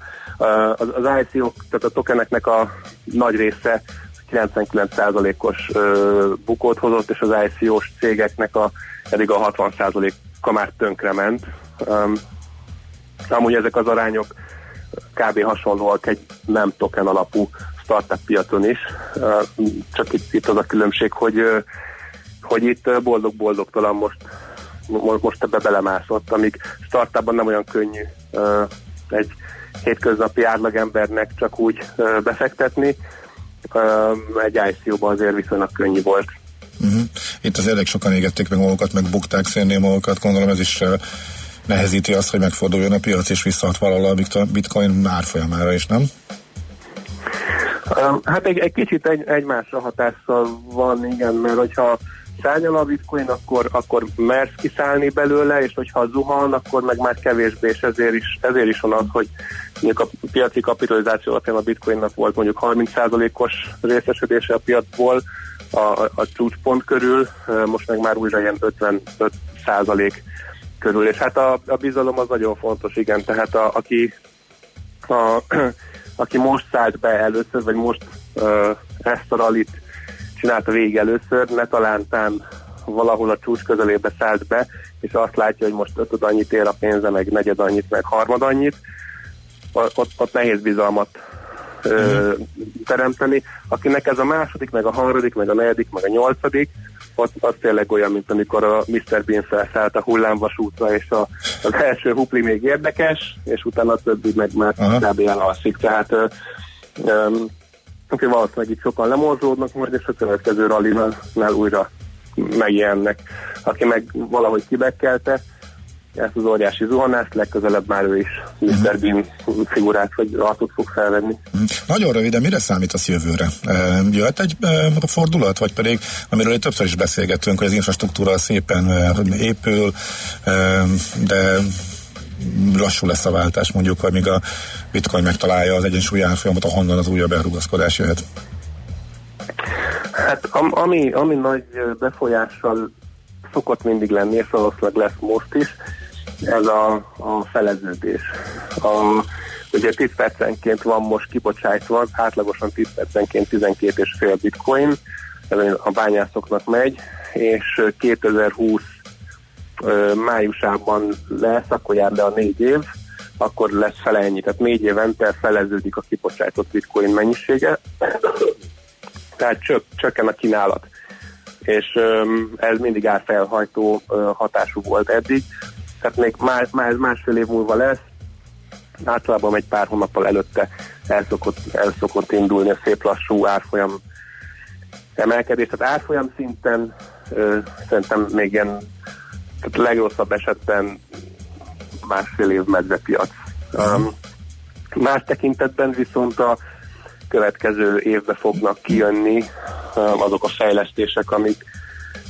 az, az ICO, tehát a tokeneknek a nagy része 99%-os ö, bukót hozott, és az ICO-s cégeknek a, pedig a 60%-a már tönkrement. Amúgy ezek az arányok kb. hasonlóak egy nem token alapú startup piacon is, csak itt, itt az a különbség, hogy, hogy itt boldog-boldogtalan most, mo- most ebbe belemászott, amíg startupban nem olyan könnyű egy hétköznapi átlagembernek csak úgy befektetni, egy ICO-ban azért viszonylag könnyű volt. Uh-huh. Itt az elég sokan égették meg magukat, meg bukták szénné magukat, gondolom ez is nehezíti azt, hogy megforduljon a piac és visszahat valahol a bitcoin árfolyamára is, nem? Hát egy, egy kicsit egy, egymásra hatással van, igen, mert hogyha szárnyal a bitcoin, akkor, akkor mersz kiszállni belőle, és hogyha zuhan, akkor meg már kevésbé, és ezért is, ezért is van az, hogy mondjuk a piaci kapitalizáció alapján a bitcoinnak volt mondjuk 30%-os részesedése a piacból a, a, a csúcspont körül, most meg már újra ilyen 55% körül, és hát a, a bizalom az nagyon fontos, igen, tehát a, aki a, [clears throat] aki most szállt be először, vagy most uh, ezt a rallit csinálta végig először, ne talántán valahol a csúcs közelébe szállt be, és azt látja, hogy most ötöd annyit ér a pénze, meg negyed annyit, meg harmad annyit, ott, ott nehéz bizalmat ö, uh-huh. teremteni. Akinek ez a második, meg a harmadik, meg a negyedik, meg a nyolcadik, ott az tényleg olyan, mint amikor a Mr. Bean felszállt a hullámvasútra, és a, az első hupli még érdekes, és utána a többi meg már kb. elalszik. Tehát um, Oké, valószínűleg itt sokan lemorzsódnak majd, és a következő rallinál újra megjelennek. Aki meg valahogy kibekkelte ezt az óriási zuhanást, legközelebb már ő is Mr. Bean figurát vagy arcot fog felvenni. Mhm. Nagyon röviden, mire számítasz jövőre? Jöhet egy fordulat, vagy pedig, amiről itt többször is beszélgettünk, hogy az infrastruktúra szépen épül, de lassú lesz a váltás, mondjuk, amíg a bitcoin megtalálja az egyensúly árfolyamot, ahonnan az újabb elrugaszkodás jöhet. Hát am, ami, ami nagy befolyással szokott mindig lenni, és valószínűleg lesz most is, ez a, a feleződés. A, ugye 10 percenként van most kibocsájtva, átlagosan 10 percenként 12,5 bitcoin, ez a bányászoknak megy, és 2020 májusában lesz, akkor jár le a négy év, akkor lesz fele ennyi. Tehát négy évente feleződik a kibocsátott bitcoin mennyisége, tehát csök, csökken a kínálat. És ez mindig árfelhajtó hatású volt eddig. Tehát még más, más, másfél év múlva lesz, általában egy pár hónappal előtte el szokott, el szokott indulni a szép lassú árfolyam emelkedés. Tehát árfolyam szinten uh, szerintem még ilyen tehát legrosszabb esetben másfél év medvepiac. Um, más tekintetben viszont a következő évbe fognak kijönni um, azok a fejlesztések, amik,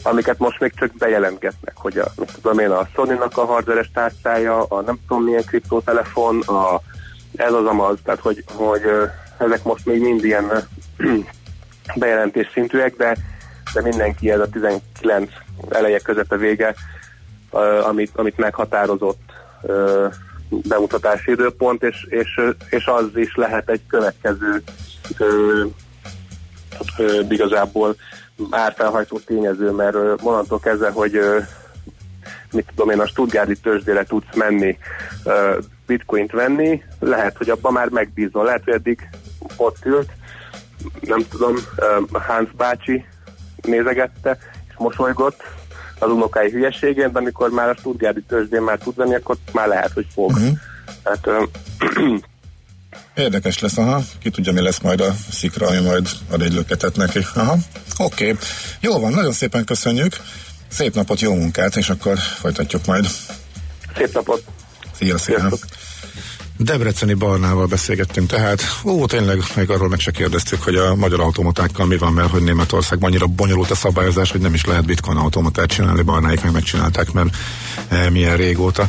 amiket most még csak bejelentgetnek, hogy a, tudom én, a Sony-nak a hardveres tárcája, a nem tudom milyen kriptótelefon, a, ez az amaz, tehát hogy, hogy ezek most még mind ilyen [clears throat] bejelentés szintűek, de, de mindenki ez a 19 eleje közepe vége amit, amit meghatározott bemutatási időpont, és, és, és az is lehet egy következő ö, ö, igazából árfelhajtó tényező, mert monnantól kezdve, hogy ö, mit tudom én, a Stuttgarti tőzsdére tudsz menni, ö, bitcoint venni, lehet, hogy abban már megbízol, lehet, hogy eddig ott ült, nem tudom, Hans bácsi nézegette, és mosolygott, az unokái hülyeségén, de amikor már a Stuttgarti tőzsdén már tud venni, akkor már lehet, hogy fog. Uh-huh. Hát, [clears throat] Érdekes lesz, aha. Ki tudja, mi lesz majd a szikra, ami majd ad egy löketet neki. Aha. Oké. Okay. Jó van, nagyon szépen köszönjük. Szép napot, jó munkát, és akkor folytatjuk majd. Szép napot. Szia, szia. Sziasztok. Debreceni Barnával beszélgettünk, tehát ó, tényleg még arról meg se kérdeztük, hogy a magyar automatákkal mi van, mert hogy Németországban annyira bonyolult a szabályozás, hogy nem is lehet bitcoin automatát csinálni, Barnáik meg megcsinálták, mert e, milyen régóta.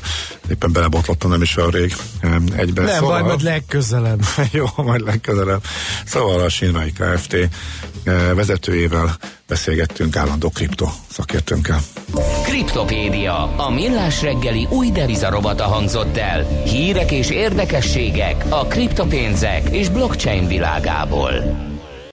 Éppen belebotlottam nem is a rég egyben. Nem, szóval, majd legközelebb. [laughs] jó, majd legközelebb. Szóval a Sinvai Kft. E, vezetőjével beszélgettünk állandó kripto szakértőnkkel. Kriptopédia, a millás reggeli új devizarobata hangzott el. Hírek és érdekességek a kriptopénzek és blockchain világából.